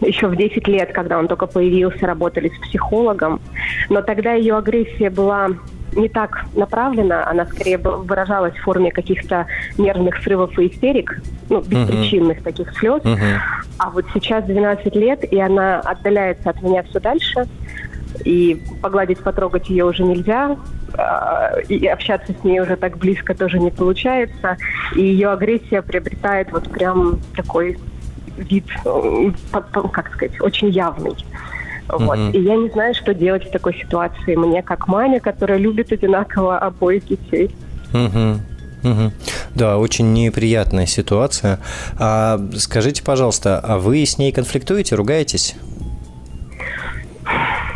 еще в 10 лет, когда он только появился, работали с психологом, но тогда ее агрессия была не так направлена, она скорее выражалась в форме каких-то нервных срывов и истерик, ну, беспричинных uh-huh. таких слез. Uh-huh. А вот сейчас 12 лет, и она отдаляется от меня все дальше, и погладить, потрогать ее уже нельзя, и общаться с ней уже так близко тоже не получается, и ее агрессия приобретает вот прям такой вид, как сказать, очень явный. Вот. Mm-hmm. И я не знаю, что делать в такой ситуации. Мне, как маме, которая любит одинаково обоих детей. Mm-hmm. Угу. Да, очень неприятная ситуация. А скажите, пожалуйста, а вы с ней конфликтуете, ругаетесь?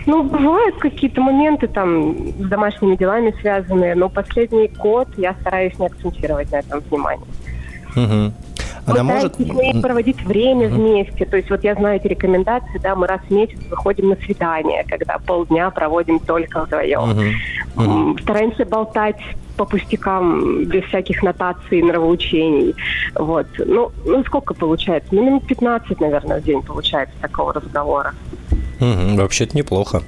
Ну, бывают какие-то моменты там с домашними делами связанные, но последний год я стараюсь не акцентировать на этом внимание. Угу. Она может... с ней проводить время вместе. То есть вот я знаю эти рекомендации, да, мы раз в месяц выходим на свидание, когда полдня проводим только вдвоем. Стараемся болтать по пустякам, без всяких нотаций, нравоучений. Вот. Ну, ну сколько получается? Минут 15, наверное, в день получается такого разговора. Угу, вообще-то неплохо.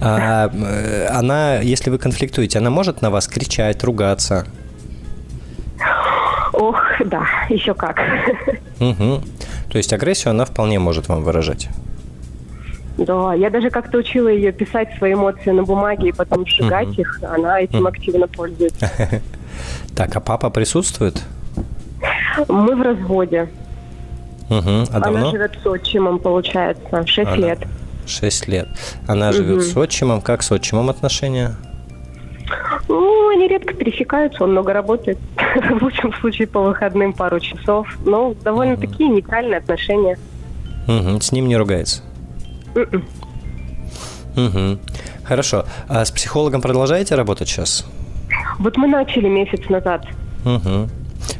А, э, она, если вы конфликтуете, она может на вас кричать, ругаться? Ох, да, еще как. Угу. То есть агрессию она вполне может вам выражать? Да, я даже как-то учила ее писать свои эмоции на бумаге и потом сжигать угу. их. Она этим угу. активно пользуется. Так, а папа присутствует? Мы в разводе. Угу. А давно? Она живет с отчимом, получается, шесть лет. Шесть лет. Она живет угу. с отчимом. Как с отчимом отношения? Ну, они редко пересекаются, он много работает. в лучшем случае по выходным пару часов. Но довольно угу. нейтральные отношения. Угу. С ним не ругается? Угу. Хорошо. А с психологом продолжаете работать сейчас? Вот мы начали месяц назад. Угу.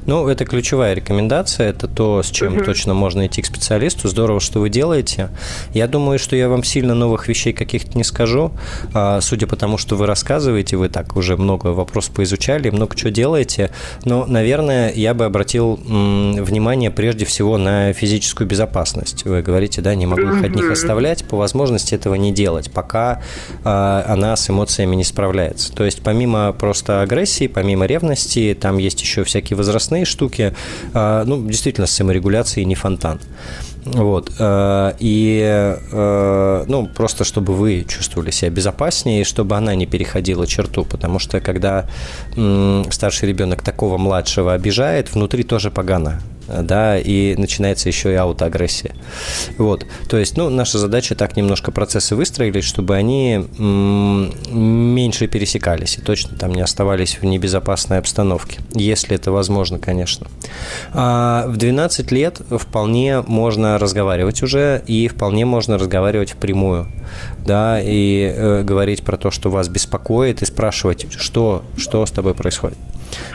Ну, это ключевая рекомендация, это то, с чем угу. точно можно идти к специалисту. Здорово, что вы делаете. Я думаю, что я вам сильно новых вещей каких-то не скажу, а, судя по тому, что вы рассказываете, вы так уже много вопросов поизучали, много чего делаете. Но, наверное, я бы обратил внимание прежде всего на физическую безопасность. Вы говорите, да, не могу их одних оставлять, по возможности этого не делать, пока а, она с эмоциями не справляется. То есть, помимо просто агрессии, помимо ревности, там есть еще всякие возрастные штуки, а, ну, действительно, с саморегуляцией не фонтан. Вот. А, и, а, ну, просто чтобы вы чувствовали себя безопаснее, и чтобы она не переходила черту, потому что когда старший ребенок такого младшего обижает, внутри тоже погано да, и начинается еще и аутоагрессия. Вот, то есть, ну, наша задача так немножко процессы выстроились, чтобы они меньше пересекались и точно там не оставались в небезопасной обстановке, если это возможно, конечно. А в 12 лет вполне можно разговаривать уже, и вполне можно разговаривать впрямую, да, и э, говорить про то, что вас беспокоит, и спрашивать, что, что с тобой происходит.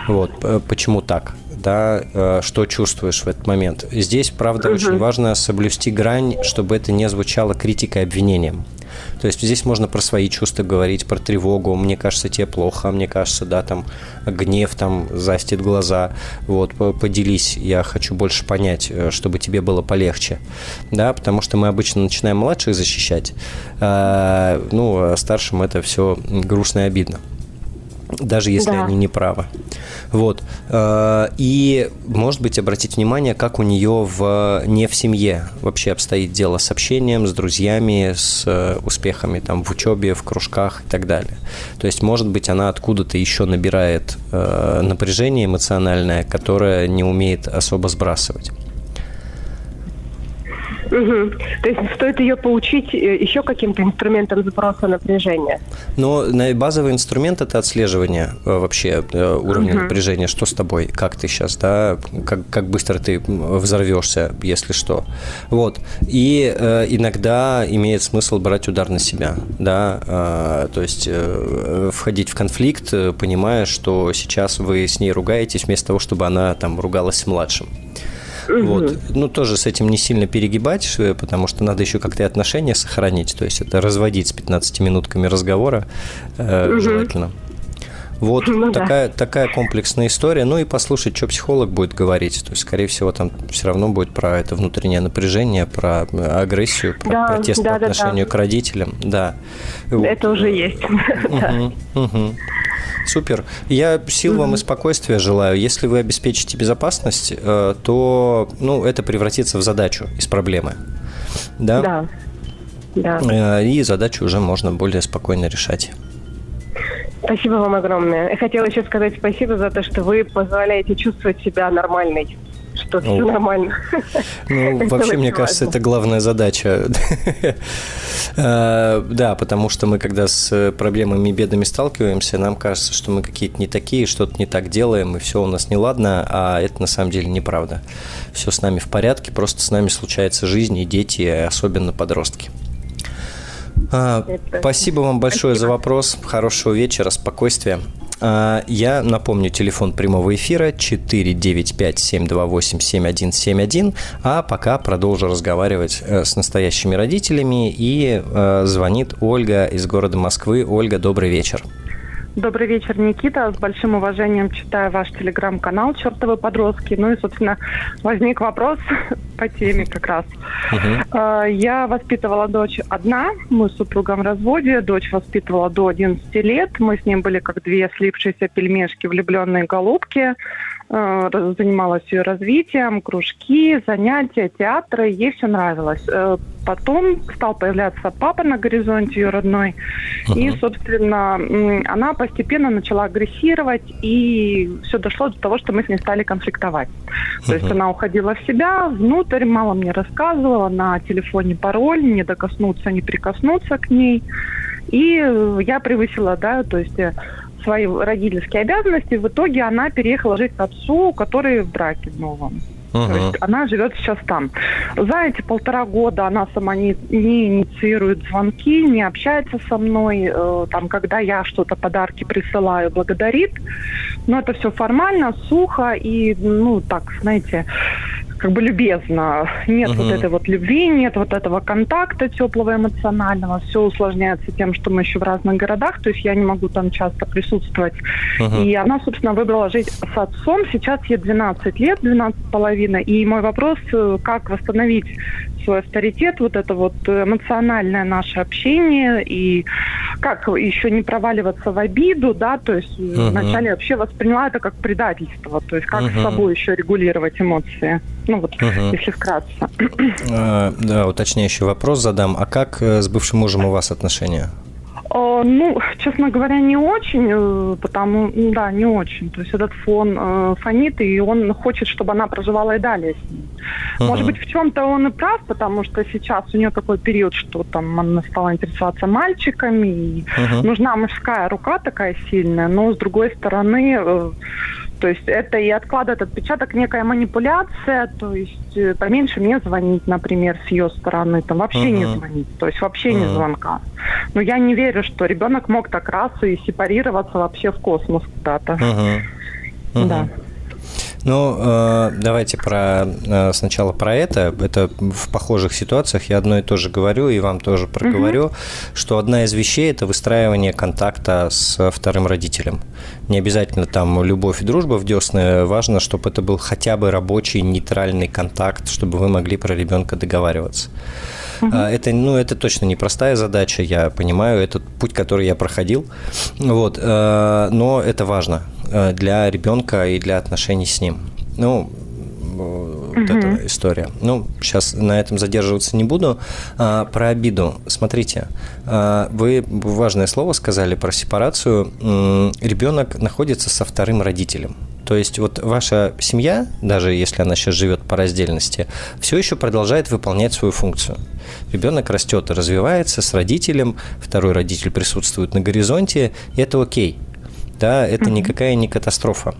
Вот, почему так? Да, э, что чувствуешь в этот момент. Здесь, правда, угу. очень важно соблюсти грань, чтобы это не звучало критикой и обвинением. То есть здесь можно про свои чувства говорить, про тревогу. Мне кажется, тебе плохо, мне кажется, да, там гнев там застит глаза. Вот, поделись, я хочу больше понять, э, чтобы тебе было полегче. Да, потому что мы обычно начинаем младших защищать, а, ну, а старшим это все грустно и обидно. Даже если да. они не правы. Вот. Э, и, может быть, обратить внимание, как у нее в, не в семье вообще обстоит дело с общением, с друзьями, с э, успехами там, в учебе, в кружках и так далее. То есть, может быть, она откуда-то еще набирает э, напряжение эмоциональное, которое не умеет особо сбрасывать. Угу. То есть стоит ее поучить э, еще каким-то инструментом запроса напряжения? Ну, базовый инструмент – это отслеживание э, вообще э, уровня угу. напряжения. Что с тобой? Как ты сейчас, да? Как, как быстро ты взорвешься, если что. Вот. И э, иногда имеет смысл брать удар на себя, да? Э, то есть э, входить в конфликт, понимая, что сейчас вы с ней ругаетесь, вместо того, чтобы она там ругалась с младшим. Угу. Вот. Ну, тоже с этим не сильно перегибать, потому что надо еще как-то отношения сохранить. То есть это разводить с 15 минутками разговора э, угу. желательно. Вот ну, такая, да. такая комплексная история. Ну и послушать, что психолог будет говорить. То есть, скорее всего, там все равно будет про это внутреннее напряжение, про э, агрессию, про да, протест да, по отношению да. к родителям. Да. Это вот. уже есть. Угу, угу. Супер. Я сил вам и спокойствия желаю. Если вы обеспечите безопасность, э, то ну, это превратится в задачу из проблемы. Да? Да. да. Э, и задачу уже можно более спокойно решать. Спасибо вам огромное. Я хотела еще сказать спасибо за то, что вы позволяете чувствовать себя нормальной что все ну, нормально. Ну, вообще, мне кажется, это главная задача. Э, да, потому что мы, когда с проблемами и бедами сталкиваемся, нам кажется, что мы какие-то не такие, что-то не так делаем, и все у нас не ладно, а это на самом деле неправда. Все с нами в порядке, просто с нами случается жизнь, и дети, особенно подростки. А, спасибо вам большое спасибо. за вопрос. Хорошего вечера, спокойствия. А, я напомню, телефон прямого эфира 495-728-7171, а пока продолжу разговаривать э, с настоящими родителями, и э, звонит Ольга из города Москвы. Ольга, добрый вечер. Добрый вечер, Никита. С большим уважением читаю ваш телеграм-канал «Чертовы подростки». Ну и, собственно, возник вопрос по теме как раз. Uh-huh. Я воспитывала дочь одна, мы с супругом в разводе. Дочь воспитывала до 11 лет. Мы с ним были как две слипшиеся пельмешки, влюбленные голубки. Э, занималась ее развитием, кружки, занятия, театры, ей все нравилось. Э, потом стал появляться папа на горизонте ее родной, uh-huh. и, собственно, она постепенно начала агрессировать, и все дошло до того, что мы с ней стали конфликтовать. Uh-huh. То есть она уходила в себя, внутрь, мало мне рассказывала, на телефоне пароль, не докоснуться, не прикоснуться к ней. И я превысила, да, то есть э, свои родительские обязанности. В итоге она переехала жить к отцу, который в браке новом. Uh-huh. То есть она живет сейчас там. За эти полтора года она сама не, не инициирует звонки, не общается со мной. Э, там, когда я что-то подарки присылаю, благодарит. Но это все формально, сухо и, ну, так, знаете, как бы любезно. Нет uh-huh. вот этой вот любви, нет вот этого контакта теплого эмоционального. Все усложняется тем, что мы еще в разных городах, то есть я не могу там часто присутствовать. Uh-huh. И она, собственно, выбрала жить с отцом. Сейчас ей 12 лет, 12 с половиной. И мой вопрос, э, как восстановить свой авторитет, вот это вот эмоциональное наше общение и как еще не проваливаться в обиду, да, то есть uh-huh. вначале вообще восприняла это как предательство, то есть как uh-huh. с собой еще регулировать эмоции. Ну вот, угу. если вкратце. А, да, уточняющий вопрос задам. А как э, с бывшим мужем у вас отношения? Ну, честно говоря, не очень, э, потому, да, не очень. То есть этот фон э, фонит, и он хочет, чтобы она проживала и далее с ним. Uh-huh. Может быть, в чем-то он и прав, потому что сейчас у нее такой период, что там она стала интересоваться мальчиками, и uh-huh. нужна мужская рука такая сильная, но с другой стороны, э, то есть это и откладывает отпечаток, некая манипуляция, то есть э, поменьше мне звонить, например, с ее стороны, там вообще uh-huh. не звонить, то есть вообще uh-huh. не звонка. Но я не верю, что ребенок мог так раз и сепарироваться вообще в космос куда-то. Uh-huh. Uh-huh. Да. Ну, э, давайте про э, сначала про это. Это в похожих ситуациях я одно и то же говорю, и вам тоже проговорю, угу. что одна из вещей – это выстраивание контакта с вторым родителем. Не обязательно там любовь и дружба в десны, важно, чтобы это был хотя бы рабочий нейтральный контакт, чтобы вы могли про ребенка договариваться. Угу. Это, ну, это точно непростая задача, я понимаю, это путь, который я проходил, вот, э, но это важно э, для ребенка и для отношений с ним. Ну, вот угу. эта история. Ну, сейчас на этом задерживаться не буду. А, про обиду. Смотрите, а, вы важное слово сказали про сепарацию. Ребенок находится со вторым родителем. То есть вот ваша семья, даже если она сейчас живет по раздельности, все еще продолжает выполнять свою функцию. Ребенок растет и развивается с родителем, второй родитель присутствует на горизонте, и это окей. Да, это никакая не катастрофа.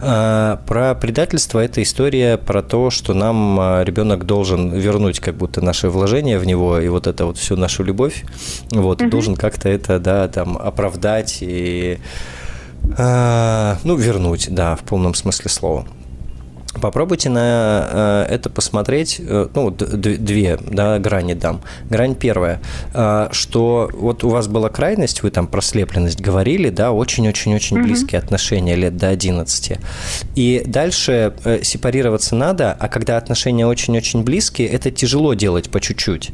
А, про предательство это история про то, что нам а, ребенок должен вернуть как будто наше вложение в него и вот это вот всю нашу любовь, вот угу. должен как-то это да там оправдать и а, ну, вернуть, да, в полном смысле слова. Попробуйте на э, это посмотреть, э, ну, две да, грани дам. Грань первая, э, что вот у вас была крайность, вы там прослепленность говорили, да, очень-очень-очень mm-hmm. близкие отношения лет до 11. И дальше сепарироваться надо, а когда отношения очень-очень близкие, это тяжело делать по чуть-чуть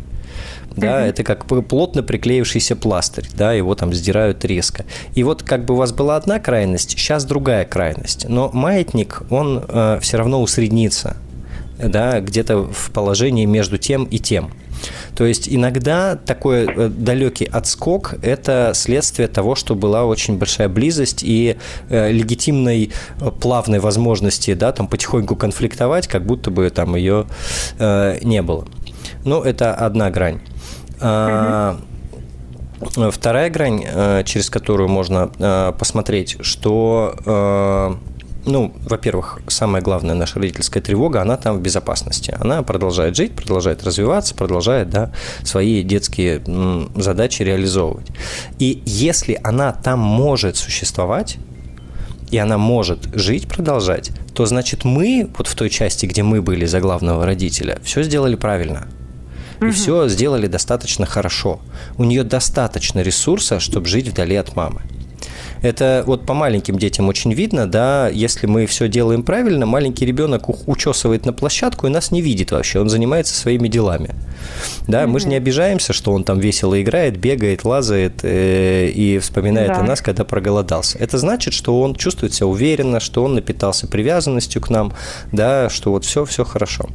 да, mm-hmm. это как плотно приклеившийся пластырь, да, его там сдирают резко. И вот как бы у вас была одна крайность, сейчас другая крайность, но маятник, он э, все равно усреднится, да, где-то в положении между тем и тем. То есть иногда такой э, далекий отскок – это следствие того, что была очень большая близость и э, легитимной э, плавной возможности да, там потихоньку конфликтовать, как будто бы там ее не было. Ну, это одна грань. А, вторая грань, э, через которую можно э, посмотреть, что ну, во-первых, самая главная наша родительская тревога, она там в безопасности. Она продолжает жить, продолжает развиваться, продолжает да, свои детские задачи реализовывать. И если она там может существовать, и она может жить, продолжать, то значит мы, вот в той части, где мы были за главного родителя, все сделали правильно – и все сделали достаточно хорошо. У нее достаточно ресурса, чтобы жить вдали от мамы. Это вот по маленьким детям очень видно, да, если мы все делаем правильно, маленький ребенок учесывает на площадку и нас не видит вообще, он занимается своими делами. Да, mm-hmm. мы же не обижаемся, что он там весело играет, бегает, лазает э, и вспоминает да. о нас, когда проголодался. Это значит, что он чувствует себя уверенно, что он напитался привязанностью к нам, да, что вот все, все хорошо.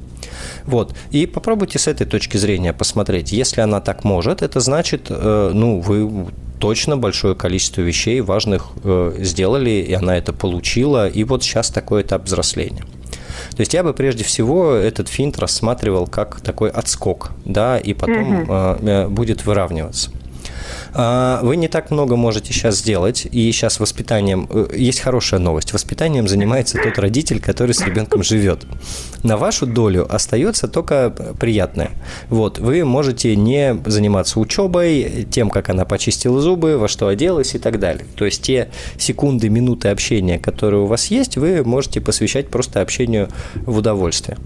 Вот. И попробуйте с этой точки зрения посмотреть. Если она так может, это значит, э, ну, вы точно большое количество вещей важных э, сделали, и она это получила, и вот сейчас такой этап взросления. То есть я бы прежде всего этот финт рассматривал как такой отскок, да, и потом угу. э, будет выравниваться. А, вы не так много можете сейчас сделать, и сейчас воспитанием... Э, есть хорошая новость. Воспитанием занимается тот родитель, который с ребенком живет. На вашу долю остается только приятное. Вот, вы можете не заниматься учебой, тем, как она почистила зубы, во что оделась и так далее. То есть те секунды, минуты общения, которые у вас есть, вы можете посвящать просто общению в удовольствие.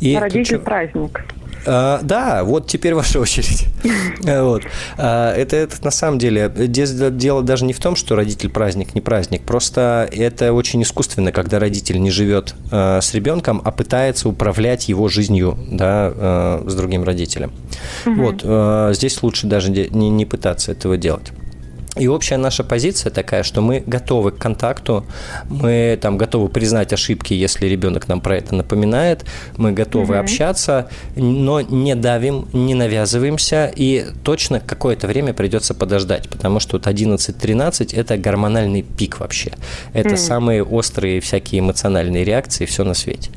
И Родитель тут... праздник. А, да, вот теперь ваша очередь. вот. а, это, это на самом деле дело даже не в том, что родитель праздник, не праздник. Просто это очень искусственно, когда родитель не живет а, с ребенком, а пытается управлять его жизнью да, а, с другим родителем. Угу. Вот. А, здесь лучше даже не, не пытаться этого делать. И общая наша позиция такая, что мы готовы к контакту, мы там готовы признать ошибки, если ребенок нам про это напоминает, мы готовы угу. общаться, но не давим, не навязываемся, и точно какое-то время придется подождать, потому что вот 11-13 – это гормональный пик вообще. Это угу. самые острые всякие эмоциональные реакции, все на свете.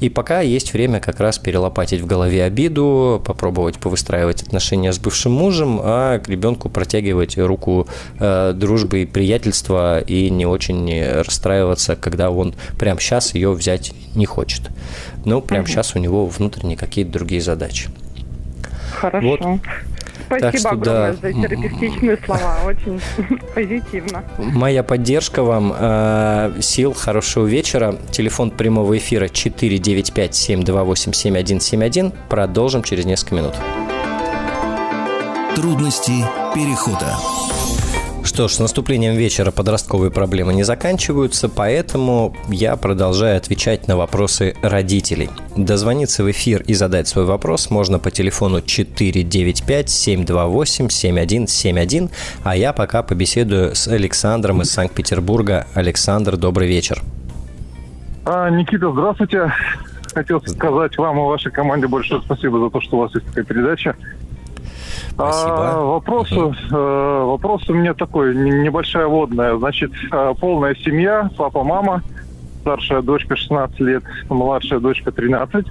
И пока есть время как раз перелопатить в голове обиду, попробовать повыстраивать отношения с бывшим мужем, а к ребенку протягивать руку э, дружбы и приятельства и не очень расстраиваться, когда он прямо сейчас ее взять не хочет. Но прямо угу. сейчас у него внутренние какие-то другие задачи. Хорошо. Вот. Спасибо так что, огромное да. за терапевтичные слова. Очень позитивно. Моя поддержка вам. Э, сил, хорошего вечера. Телефон прямого эфира 495-728-7171. Продолжим через несколько минут. Трудности перехода. Что ж, с наступлением вечера подростковые проблемы не заканчиваются, поэтому я продолжаю отвечать на вопросы родителей. Дозвониться в эфир и задать свой вопрос можно по телефону 495-728-7171, а я пока побеседую с Александром из Санкт-Петербурга. Александр, добрый вечер. А, Никита, здравствуйте. Хотел сказать вам и вашей команде большое спасибо за то, что у вас есть такая передача. Спасибо. А, вопрос, Мгм. э, вопрос у меня такой, небольшая водная. Значит, э, полная семья, папа, мама, старшая дочка 16 лет, младшая дочка 13.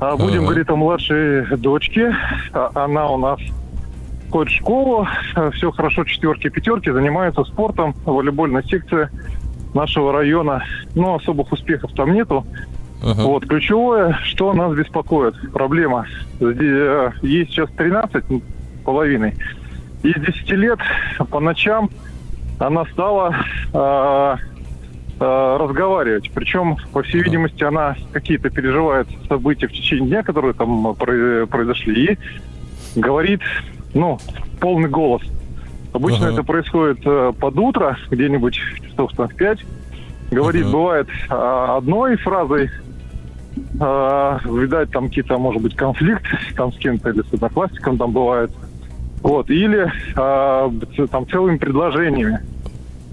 А будем Мгм. говорить о младшей дочке. А, Она у нас ходит в школу, все хорошо, четверки, пятерки, занимается спортом, волейбольная секция нашего района. Но особых успехов там нету. Мгм. Вот, ключевое, что нас беспокоит, проблема. Зде- э, Ей сейчас 13 м, половиной. И с 10 лет по ночам она стала э, э, разговаривать. Причем, по всей видимости, она какие-то переживает события в течение дня, которые там э, про- произошли, и говорит, ну, полный голос. Обычно Ага. это происходит э, под утро, где-нибудь часов там в 5. Говорит, Ага. бывает а, одной фразой, а, видать, там какие-то, может быть, конфликт там с кем-то или с одноклассником там бывает. Вот, или а, там целыми предложениями.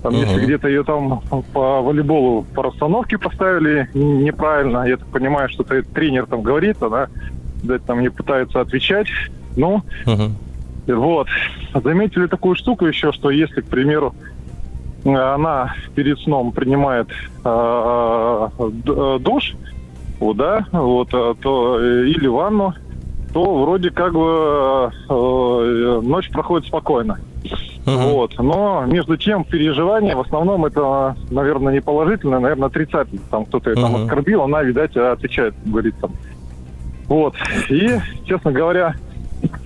Там, Мгм. если где-то ее там по волейболу по расстановке поставили неправильно, я так понимаю, что тренер там говорит, она видать, там не пытается отвечать. Ну, Мгм. вот. Заметили такую штуку еще, что если, к примеру, э, она перед сном принимает э, д- э, душ, да, вот, э, то э, или ванну, то вроде как бы э, ночь проходит спокойно. Мгм. Вот. Но между тем переживания в основном это, наверное, не положительное, наверное, отрицательное. Там кто-то ее там оскорбил, она, видать, отвечает, говорит там. Вот. И, честно говоря,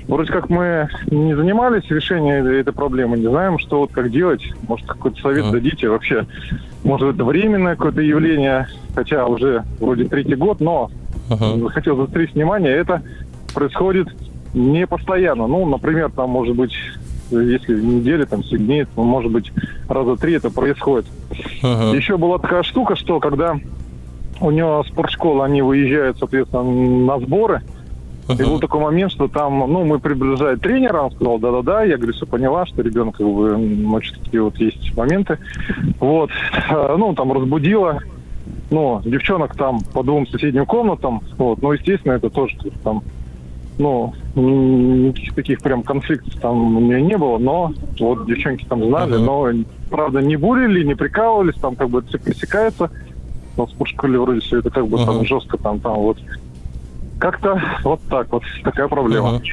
вроде как мы не занимались решением этой проблемы, не знаем, что вот как делать. Может, какой-то совет Мгм. дадите вообще. Может, это временное какое-то явление, хотя уже вроде третий год, но Мгм. хотел заострить внимание, это происходит не постоянно. Ну, например, там, может быть, если в неделю, там, 7 дней, то, может быть, раза три это происходит. Мгм. Еще была такая штука, что когда у него спортшкола, они выезжают, соответственно, на сборы, и был такой момент, что там, ну, мы приближали тренера, он сказал, да-да-да, я говорю, все поняла, что ребенок, как бы, значит, такие вот есть моменты. Вот, Э, ну, там разбудила, ну, девчонок там по двум соседним комнатам, вот, ну, естественно, это тоже там, ну, никаких таких прям конфликтов там у нее не было, но вот девчонки там знали, Мгм. но, правда, не бурили, не прикалывались, там как бы это все пресекается, но в спортшколе вроде все это как бы там Мгм. жестко там, там вот. Как-то вот так вот, такая проблема. Мгм.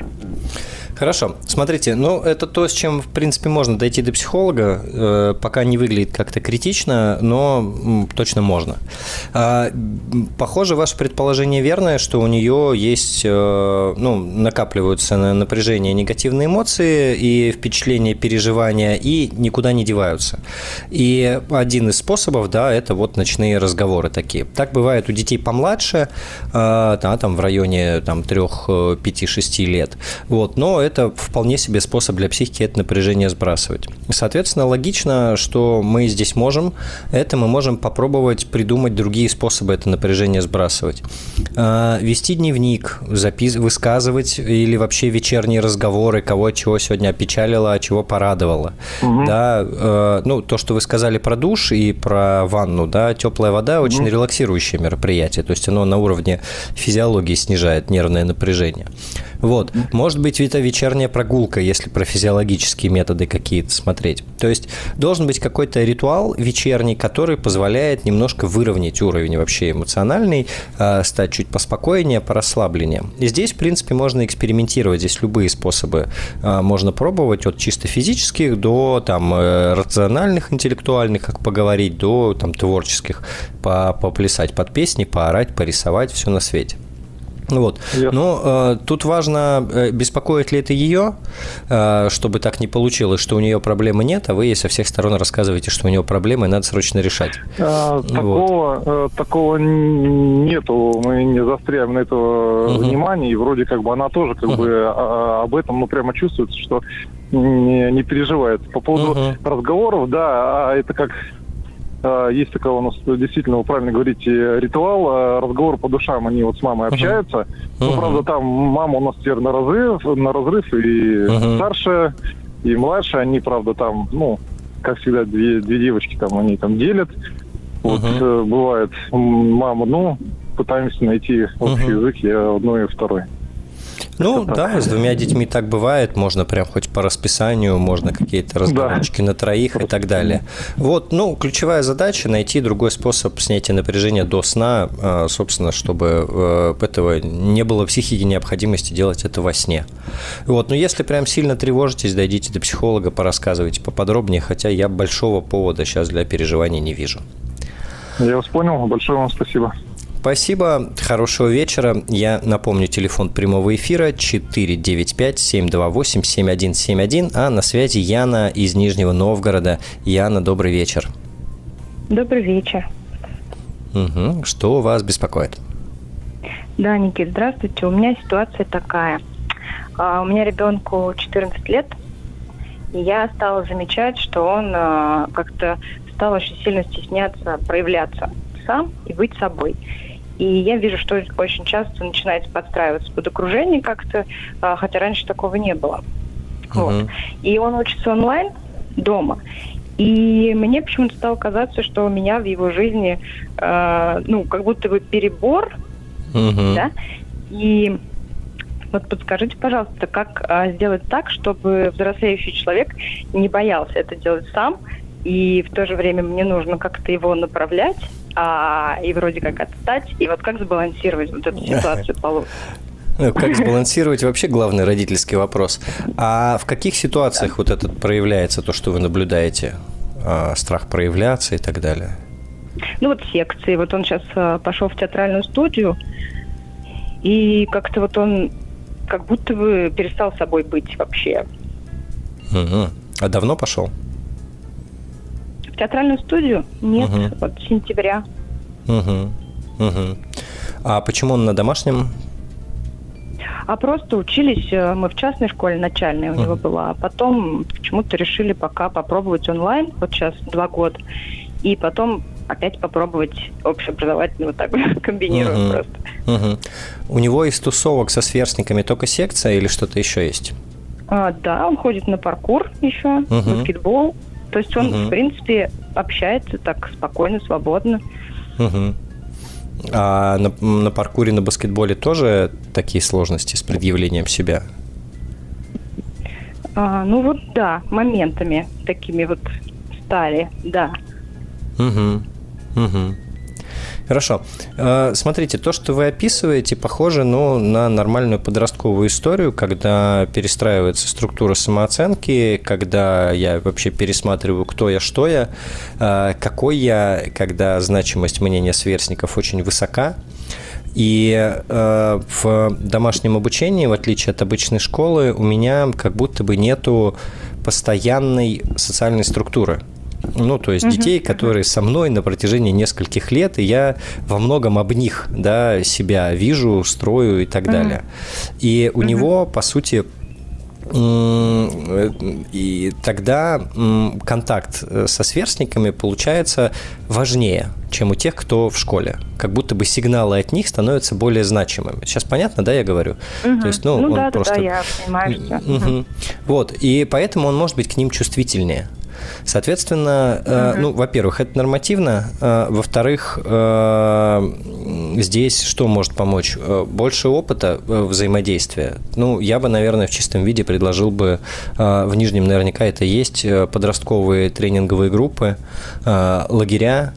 Хорошо. Смотрите, ну, это то, с чем, в принципе, можно дойти до психолога. Э, пока не выглядит как-то критично, но м, точно можно. М, похоже, ваше предположение верное, что у нее есть, э, ну, накапливаются на напряжение негативные эмоции и впечатления, переживания, и никуда не деваются. И один из способов, да, это вот ночные разговоры такие. Так бывает у детей помладше, э, да, там в районе там, 3, 5, 6 лет. Вот, но это вполне себе способ для психики это напряжение сбрасывать. Соответственно, логично, что мы здесь можем, это мы можем попробовать придумать другие способы это напряжение сбрасывать. Э, Вести дневник, запис... высказывать или вообще вечерние разговоры, кого чего сегодня опечалило, а чего порадовало. Да, э, ну, то, что вы сказали про душ и про ванну, да, теплая вода очень релаксирующее мероприятие, то есть оно на уровне физиологии снижает нервное напряжение. Вот. Может быть, это вечерняя прогулка, если про физиологические методы какие-то смотреть. То есть должен быть какой-то ритуал вечерний, который позволяет немножко выровнять уровень вообще эмоциональный, э, стать чуть поспокойнее, порасслабленнее. И здесь, в принципе, можно экспериментировать. Здесь любые способы э, можно пробовать, от чисто физических до там э, рациональных, интеллектуальных, как поговорить, до там творческих, по поплясать под песни, поорать, порисовать, все на свете. Вот. Но э, тут важно, э, беспокоит ли это ее, э, чтобы так не получилось, что у нее проблемы нет, а вы ей со всех сторон рассказываете, что у нее проблемы, и надо срочно решать. А, вот. такого, э, такого нету, мы не застряем на этого угу. внимания, и вроде как бы она тоже как угу. бы а, об этом, ну, прямо чувствуется, что не, не переживает. По поводу угу. разговоров, да, а это как а, есть такой у нас, действительно, вы правильно говорите, ритуал, а, разговор по душам, они вот с мамой общаются. Uh-huh. Ну, правда, там мама у нас теперь на разрыв, на разрыв и uh-huh. старшая, и младшая, они, правда, там, ну, как всегда, две, две девочки там, они там делят. Вот uh-huh. бывает, мама, ну, пытаемся найти общий uh-huh. язык, я одной и второй. Ну да, с двумя детьми так бывает, можно прям хоть по расписанию, можно какие-то разговорчики да. на троих и так далее. Вот, ну, ключевая задача найти другой способ снятия напряжения до сна, а, собственно, чтобы э, этого не было психики необходимости делать это во сне. Вот, но если прям сильно тревожитесь, дойдите до психолога, порассказывайте поподробнее, хотя я большого повода сейчас для переживаний не вижу. Я вас понял, большое вам спасибо. Спасибо, хорошего вечера. Я напомню, телефон прямого эфира 495-728-7171, а на связи Яна из Нижнего Новгорода. Яна, добрый вечер. Добрый вечер. Угу. Что вас беспокоит? Да, Никит, здравствуйте. У меня ситуация такая. А, у меня ребенку 14 лет, и я стала замечать, что он а, как-то стал очень сильно стесняться проявляться сам и быть собой. И я вижу, что очень часто начинается подстраиваться под окружение как-то, а, хотя раньше такого не было. Uh-huh. Вот. И он учится онлайн дома. И мне почему-то стало казаться, что у меня в его жизни, э, ну, как будто бы перебор, uh-huh. да, и вот подскажите, пожалуйста, как э, сделать так, чтобы взрослеющий человек не боялся это делать сам, и в то же время мне нужно как-то его направлять, а, и вроде как отстать, и вот как сбалансировать вот эту ситуацию получше. Ну, как сбалансировать вообще главный родительский вопрос. А в каких ситуациях вот этот проявляется, то, что вы наблюдаете? А, страх проявляться и так далее? Ну вот секции. Вот он сейчас а, пошел в театральную студию, и как-то вот он как будто бы перестал собой быть вообще. Угу. А давно пошел? В театральную студию? Нет, угу. вот с сентября. Угу. Угу. А почему он на домашнем? А просто учились, э, мы в частной школе начальной у uh него была, а потом почему-то решили пока попробовать онлайн, вот сейчас два года, и потом опять попробовать общеобразовательный, вот так комбинируем uh просто. uh У него из тусовок со сверстниками только секция или что-то еще есть? А, да, он ходит на паркур еще, uh баскетбол, то есть он, угу. в принципе, общается так спокойно, свободно. Угу. А на, на паркуре, на баскетболе тоже такие сложности с предъявлением себя? А, ну вот да, моментами такими вот стали, да. Угу. Угу. Хорошо. Э, смотрите, то, что вы описываете, похоже ну, на нормальную подростковую историю, когда перестраивается структура самооценки, когда я вообще пересматриваю, кто я, что я, э, какой я, когда значимость мнения сверстников очень высока. И э, в домашнем обучении, в отличие от обычной школы, у меня как будто бы нету постоянной социальной структуры. Ну, то есть угу. детей, которые со мной на протяжении нескольких лет, и я во многом об них, да, себя вижу, строю и так угу. далее. И у угу. него, по сути, и тогда контакт э, со сверстниками получается важнее, чем у тех, кто в школе. Как будто бы сигналы от них становятся более значимыми. Сейчас понятно, да, я говорю? Угу. То есть, ну, ну он да, просто... да, я понимаю. Угу. Вот, и поэтому он может быть к ним чувствительнее. Соответственно, uh ну, во-первых, это нормативно. Э, во-вторых, э, здесь что может помочь? Больше опыта взаимодействия. Ну, я бы, наверное, в чистом виде предложил бы, в Нижнем наверняка это есть, подростковые тренинговые группы, лагеря,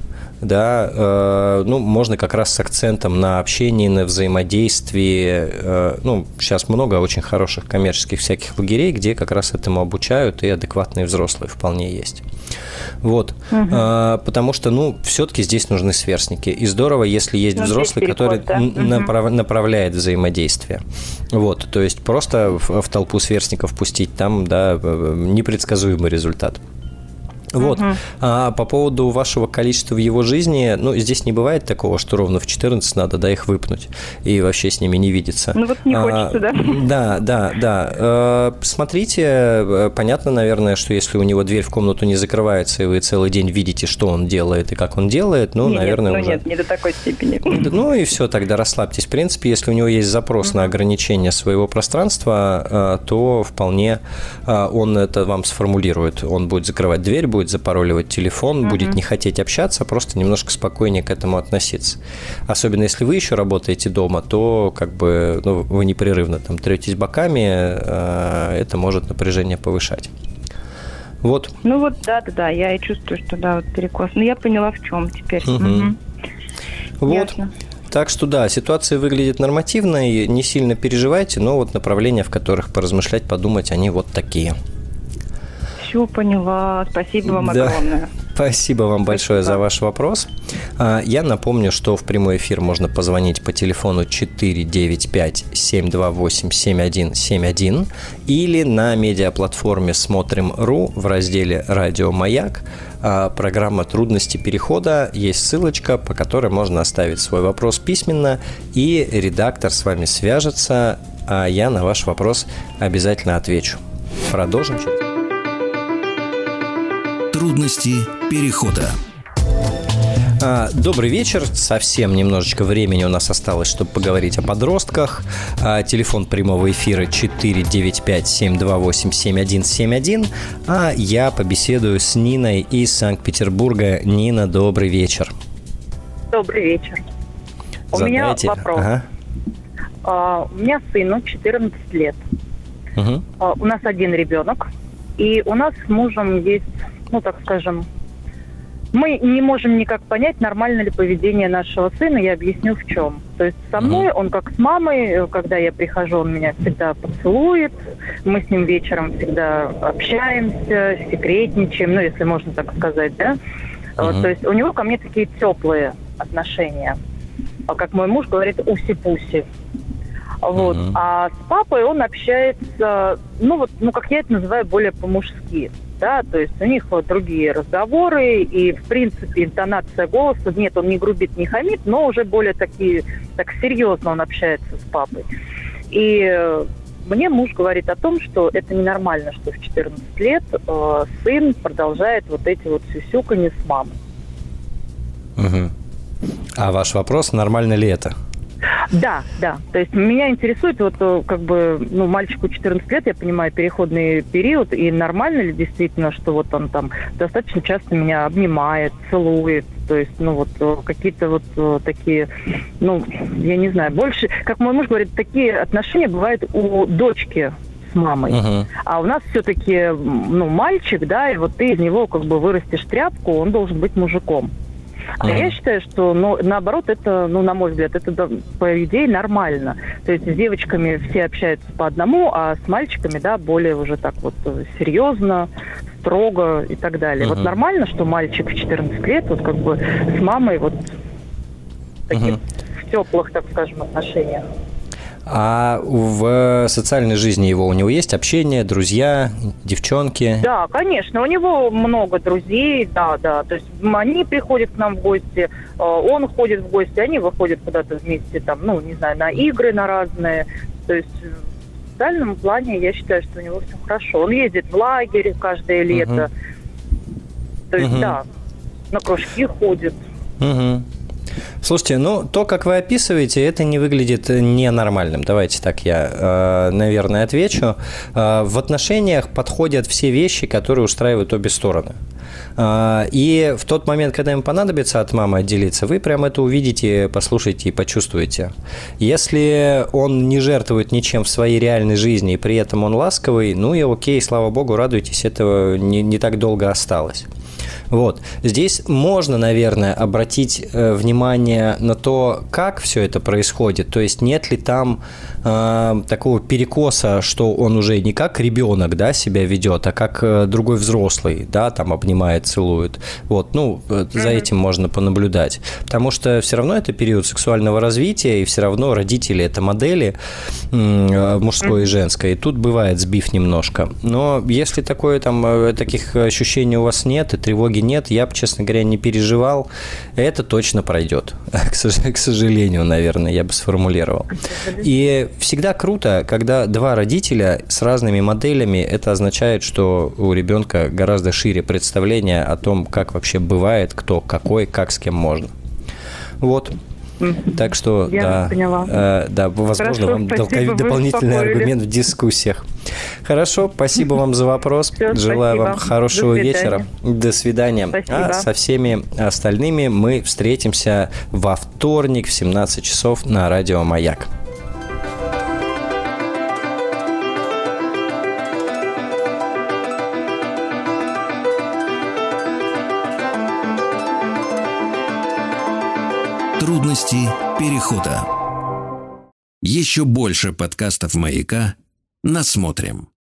да, э, ну, можно как раз с акцентом на общении, на взаимодействии. Э, ну, сейчас много очень хороших коммерческих всяких лагерей, где как раз этому обучают, и адекватные взрослые вполне есть. Вот. Угу. А, потому что, ну, все-таки здесь нужны сверстники. И здорово, если есть ну, взрослый, переход, который да? направ, направляет взаимодействие. Вот. То есть просто в, в толпу сверстников пустить там, да, непредсказуемый результат. Вот. Угу. А по поводу вашего количества в его жизни, ну, здесь не бывает такого, что ровно в 14 надо, да, их выпнуть и вообще с ними не видеться. Ну, вот не хочется, а, да? Да, да, да. Э, смотрите, э, понятно, наверное, что если у него дверь в комнату не закрывается, и вы целый день видите, что он делает и как он делает, ну, нет, наверное, ну, уже... нет, не до такой степени. Ну, и все, тогда расслабьтесь. В принципе, если у него есть запрос угу. на ограничение своего пространства, э, то вполне он это вам сформулирует. Он будет закрывать дверь, будет будет запароливать телефон, угу. будет не хотеть общаться, а просто немножко спокойнее к этому относиться. Особенно если вы еще работаете дома, то как бы ну, вы непрерывно там третесь боками, э, это может напряжение повышать. Вот. Ну вот, да, да, да, я и чувствую, что да, вот перекос. Но ну, я поняла, в чем теперь. Угу. Угу. Вот. Ясно. Так что да, ситуация выглядит нормативно, и не сильно переживайте, но вот направления, в которых поразмышлять, подумать, они вот такие. Все поняла. Спасибо вам да. огромное. Спасибо вам большое за ваш вопрос. А, я напомню, что в прямой эфир можно позвонить по телефону 495-728-7171 или на медиаплатформе «Смотрим.ру» в разделе «Радио Маяк». А, программа «Трудности перехода». Есть ссылочка, по которой можно оставить свой вопрос письменно, и редактор с вами свяжется, а я на ваш вопрос обязательно отвечу. Продолжим через Трудности перехода. А, добрый вечер. Совсем немножечко времени у нас осталось, чтобы поговорить о подростках. А, телефон прямого эфира 495-728-7171. А я побеседую с Ниной из Санкт-Петербурга. Нина, добрый вечер. Добрый вечер. У меня вопрос. Ага. Uh, у меня сыну 14 лет. Угу. Uh, у нас один ребенок. И у нас с мужем есть ну, так скажем, мы не можем никак понять, нормально ли поведение нашего сына, я объясню в чем. То есть со мной, он как с мамой, когда я прихожу, он меня всегда поцелует, мы с ним вечером всегда общаемся, секретничаем, ну, если можно так сказать, да. Uh-huh. Вот, то есть у него ко мне такие теплые отношения. А как мой муж говорит, уси-пуси. Вот. Uh-huh. А с папой он общается, ну вот, ну как я это называю, более по-мужски да, то есть у них вот другие разговоры, и, в принципе, интонация голоса, нет, он не грубит, не хамит, но уже более такие, так серьезно он общается с папой. И э, мне муж говорит о том, что это ненормально, что в 14 лет э, сын продолжает вот эти вот сюсюканье с мамой. Угу. А ваш вопрос, нормально ли это? Да, да. То есть меня интересует, вот э, как бы, ну, мальчику 14 лет, я понимаю, переходный период, и нормально ли действительно, что вот он там достаточно часто меня обнимает, целует, то есть, ну, вот э, какие-то вот э, такие, ну, я не знаю, больше, как мой муж говорит, такие отношения бывают у дочки с мамой. Uh-huh. А у нас все-таки, ну, мальчик, да, и вот ты из него как бы вырастешь тряпку, он должен быть мужиком. А mm. я считаю, что, ну, наоборот, это, ну, на мой взгляд, это, по идее, нормально. То есть с девочками все общаются по одному, а с мальчиками, да, более уже так вот серьезно, строго и так далее. Mm-hmm. Вот нормально, что мальчик в 14 лет вот как бы с мамой вот таких mm-hmm. в теплых, так скажем, отношениях. А в социальной жизни его у него есть общение, друзья, девчонки? Да, конечно, у него много друзей, да, да. То есть они приходят к нам в гости, э, он ходит в гости, они выходят куда-то вместе, там, ну, не знаю, на игры на разные. То есть в социальном плане я считаю, что у него все хорошо. Он ездит в лагерь каждое лето. Угу. То есть, угу. да, на кружки ходит. Угу. Слушайте, ну то, как вы описываете, это не выглядит ненормальным. Давайте так я, э, наверное, отвечу. Э, в отношениях подходят все вещи, которые устраивают обе стороны. Э, и в тот момент, когда им понадобится от мамы отделиться, вы прям это увидите, послушаете и почувствуете. Если он не жертвует ничем в своей реальной жизни, и при этом он ласковый, ну и окей, слава богу, радуйтесь, этого не, не так долго осталось. Вот. Здесь можно, наверное, обратить э, внимание на то, как все это происходит. То есть нет ли там э, такого перекоса, что он уже не как ребенок да, себя ведет, а как э, другой взрослый, да, там обнимает, целует. Вот, ну, э, за этим можно понаблюдать. Потому что все равно это период сексуального развития, и все равно родители это модели э, мужской и женской. И тут бывает сбив немножко. Но если такое там таких ощущений у вас нет и тревоги нет, я бы, честно говоря, не переживал. Это точно пройдет. К сожалению, наверное, я бы сформулировал. И всегда круто, когда два родителя с разными моделями, это означает, что у ребенка гораздо шире представление о том, как вообще бывает, кто какой, как с кем можно. Вот. Так что, Я да, поняла. Э, да, возможно, Хорошо, вам спасибо, дополнительный аргумент в дискуссиях. Хорошо, спасибо вам за вопрос. Все, Желаю спасибо. вам хорошего До вечера. До свидания. Спасибо. А со всеми остальными мы встретимся во вторник в 17 часов на радио «Маяк». Трудности перехода. Еще больше подкастов «Маяка» насмотрим.